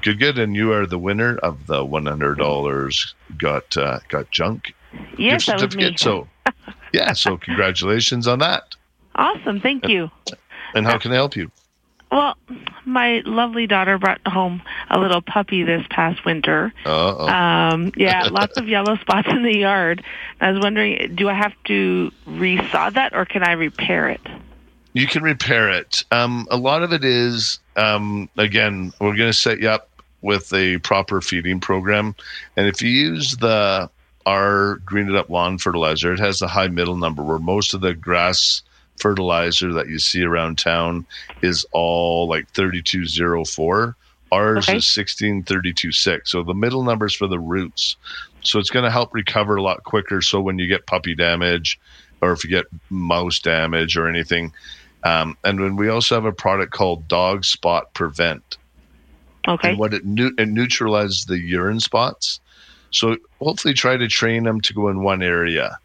Good, good. And you are the winner of the one hundred dollars. Got uh, got junk. Yes, that was me. So yeah. So congratulations on that. Awesome. Thank you. And how can I help you? Well, my lovely daughter brought home a little puppy this past winter. Uh oh. Um, yeah, lots of yellow spots in the yard. I was wondering, do I have to resaw that or can I repair it? You can repair it. Um, a lot of it is, um, again, we're going to set you up with a proper feeding program. And if you use the our Green It Up lawn fertilizer, it has a high middle number where most of the grass fertilizer that you see around town is all like 3204. Ours Okay. is 16326. So the middle numbers for the roots. So it's going to help recover a lot quicker. So when you get puppy damage or if you get mouse damage or anything, um, and then we also have a product called Dog Spot Prevent. Okay. And what it, it neutralizes the urine spots. So hopefully try to train them to go in one area,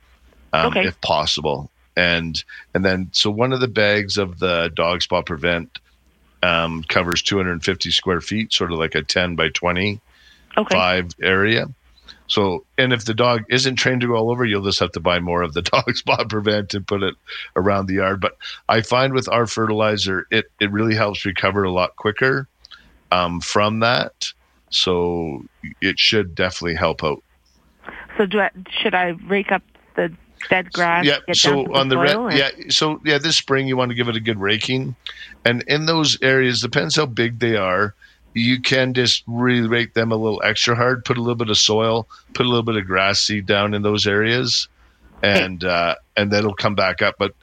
um, Okay. if possible. And and then so one of the bags of the Dog Spot Prevent um, covers 250 square feet, sort of like a 10 by 20 Okay. five area. So, and if the dog isn't trained to go all over, you'll just have to buy more of the dog spot prevent and put it around the yard. But I find with our fertilizer, it it really helps recover a lot quicker um, from that. So it should definitely help out. So do I, should I rake up the dead grass? yeah. So to on the re- or- yeah. So yeah, this spring you want to give it a good raking, and in those areas, depends how big they are. You can just really rake them a little extra hard. Put a little bit of soil, put a little bit of grass seed down in those areas, and uh, and that'll come back up. But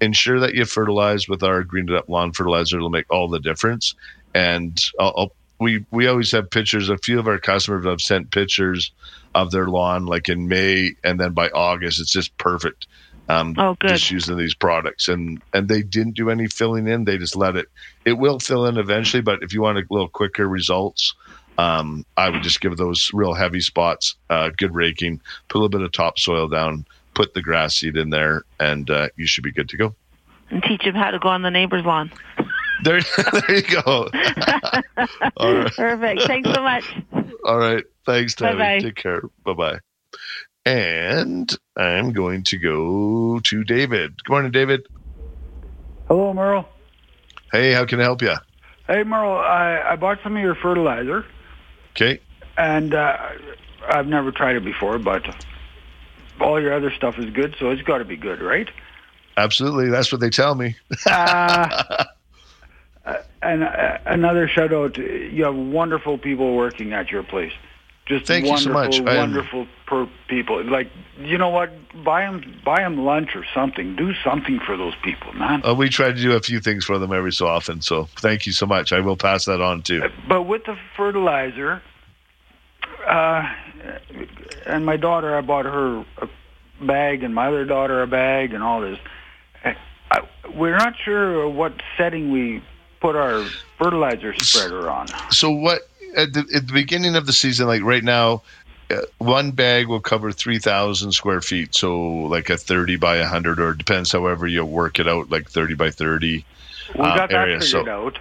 ensure that you fertilize with our Green It Up lawn fertilizer. It'll make all the difference. And I'll, I'll, we we always have pictures. A few of our customers have sent pictures of their lawn, like in May, and then by August, it's just perfect. Um, Oh, good. Just using these products, and and they didn't do any filling in. They just let it. It will fill in eventually, but if you want a little quicker results, um, I would just give those real heavy spots uh, good raking. Put a little bit of topsoil down. Put the grass seed in there, and uh, you should be good to go. and teach him how to go on the neighbor's lawn. There, there you go. All right. Perfect. Thanks so much. All right. Thanks, Tammy. Bye-bye. Take care. Bye bye. And I'm going to go to David. Good morning, David. Hello, Merle. Hey, how can I help you? Hey, Merle. I, I bought some of your fertilizer, Okay. and uh, I've never tried it before, but all your other stuff is good, so it's got to be good, right? Absolutely, that's what they tell me. uh, and uh, another shout out. You have wonderful people working at your place. Just Thank you so much. Wonderful per people. Like you know what? Buy them, buy them lunch or something. Do something for those people, man. Uh, we try to do a few things for them every so often. So thank you so much. I will pass that on too. But with the fertilizer, uh, and my daughter, I bought her a bag, and my other daughter a bag, and all this. I, we're not sure what setting we put our fertilizer spreader on. So what at the, at the beginning of the season, like right now, uh, one bag will cover three thousand square feet. So like a thirty by hundred, or it depends however you work it out, like thirty by thirty We um, got that area. figured So out.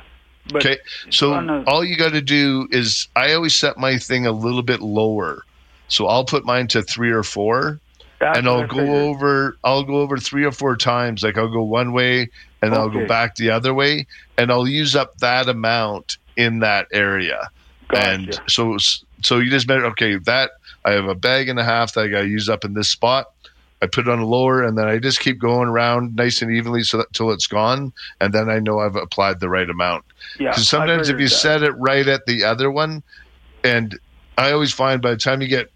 Okay, so a- all you got to do is I always set my thing a little bit lower. So I'll put mine to three or four, That's and I'll go over. I'll go over three or four times. Like I'll go one way, and I'll go back the other way, and I'll use up that amount in that area. And so, so you just measure. Okay, that I have a bag and a half that I got to use up in this spot. I put it on a lower, and then I just keep going around nice and evenly so that till it's gone, and then I know I've applied the right amount. Yeah, Because sometimes if you that. set it right at the other one, and I always find by the time you get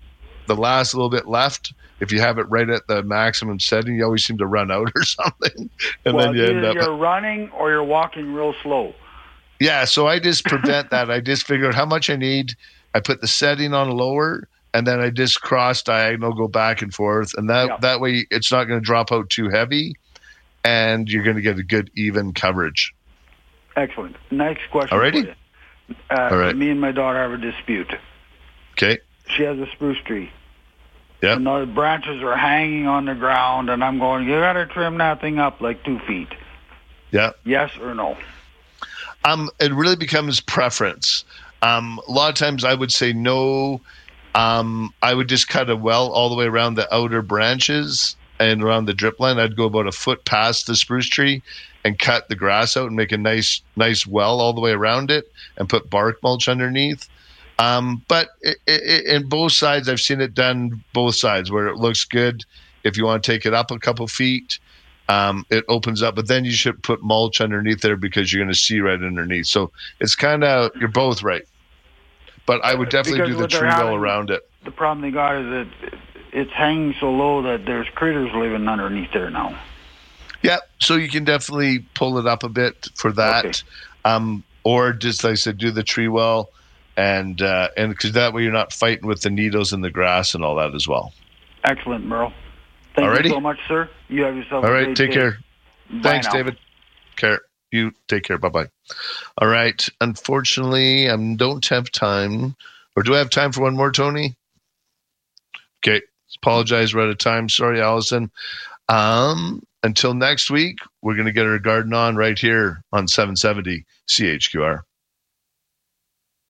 the last little bit left, if you have it right at the maximum setting, you always seem to run out or something, and well, then you end up. you're running or you're walking real slow. Yeah, so I just prevent that. I just figure out how much I need. I put the setting on lower, and then I just cross diagonal, go back and forth, and that that way it's not going to drop out too heavy, and you're going to get a good even coverage. Excellent. Next question. Alrighty. Uh, All right. Me and my daughter have a dispute. Okay. She has a spruce tree. Yeah. And the branches are hanging on the ground, and I'm going, you got to trim that thing up like two feet. Yeah. Yes or no? Um, it really becomes preference. Um, a lot of times I would say no. Um, I would just cut a well all the way around the outer branches and around the drip line. I'd go about a foot past the spruce tree and cut the grass out and make a nice, nice well all the way around it and put bark mulch underneath. Um, but i i in both sides, I've seen it done both sides where it looks good. If you want to take it up a couple feet, um, it opens up, but then you should put mulch underneath there because you're going to see right underneath. So it's kind of you're both right, but I would definitely Because do the tree well around it. The problem they got is that it's hanging so low that there's critters living underneath there now. Yeah, so you can definitely pull it up a bit for that, um, or just like I said, do the tree well, and uh, and because that way you're not fighting with the needles in the grass and all that as well. Excellent, Merle. Thank Alrighty. you so much, sir. You have yourself All right, take day. care. Bye Thanks, now. David. Care you take care. Bye bye. All right. Unfortunately, I don't have time, or do I have time for one more, Tony? Okay. Apologize. We're out of time. Sorry, Allison. Um, until next week, we're going to get our garden on right here on 770 CHQR.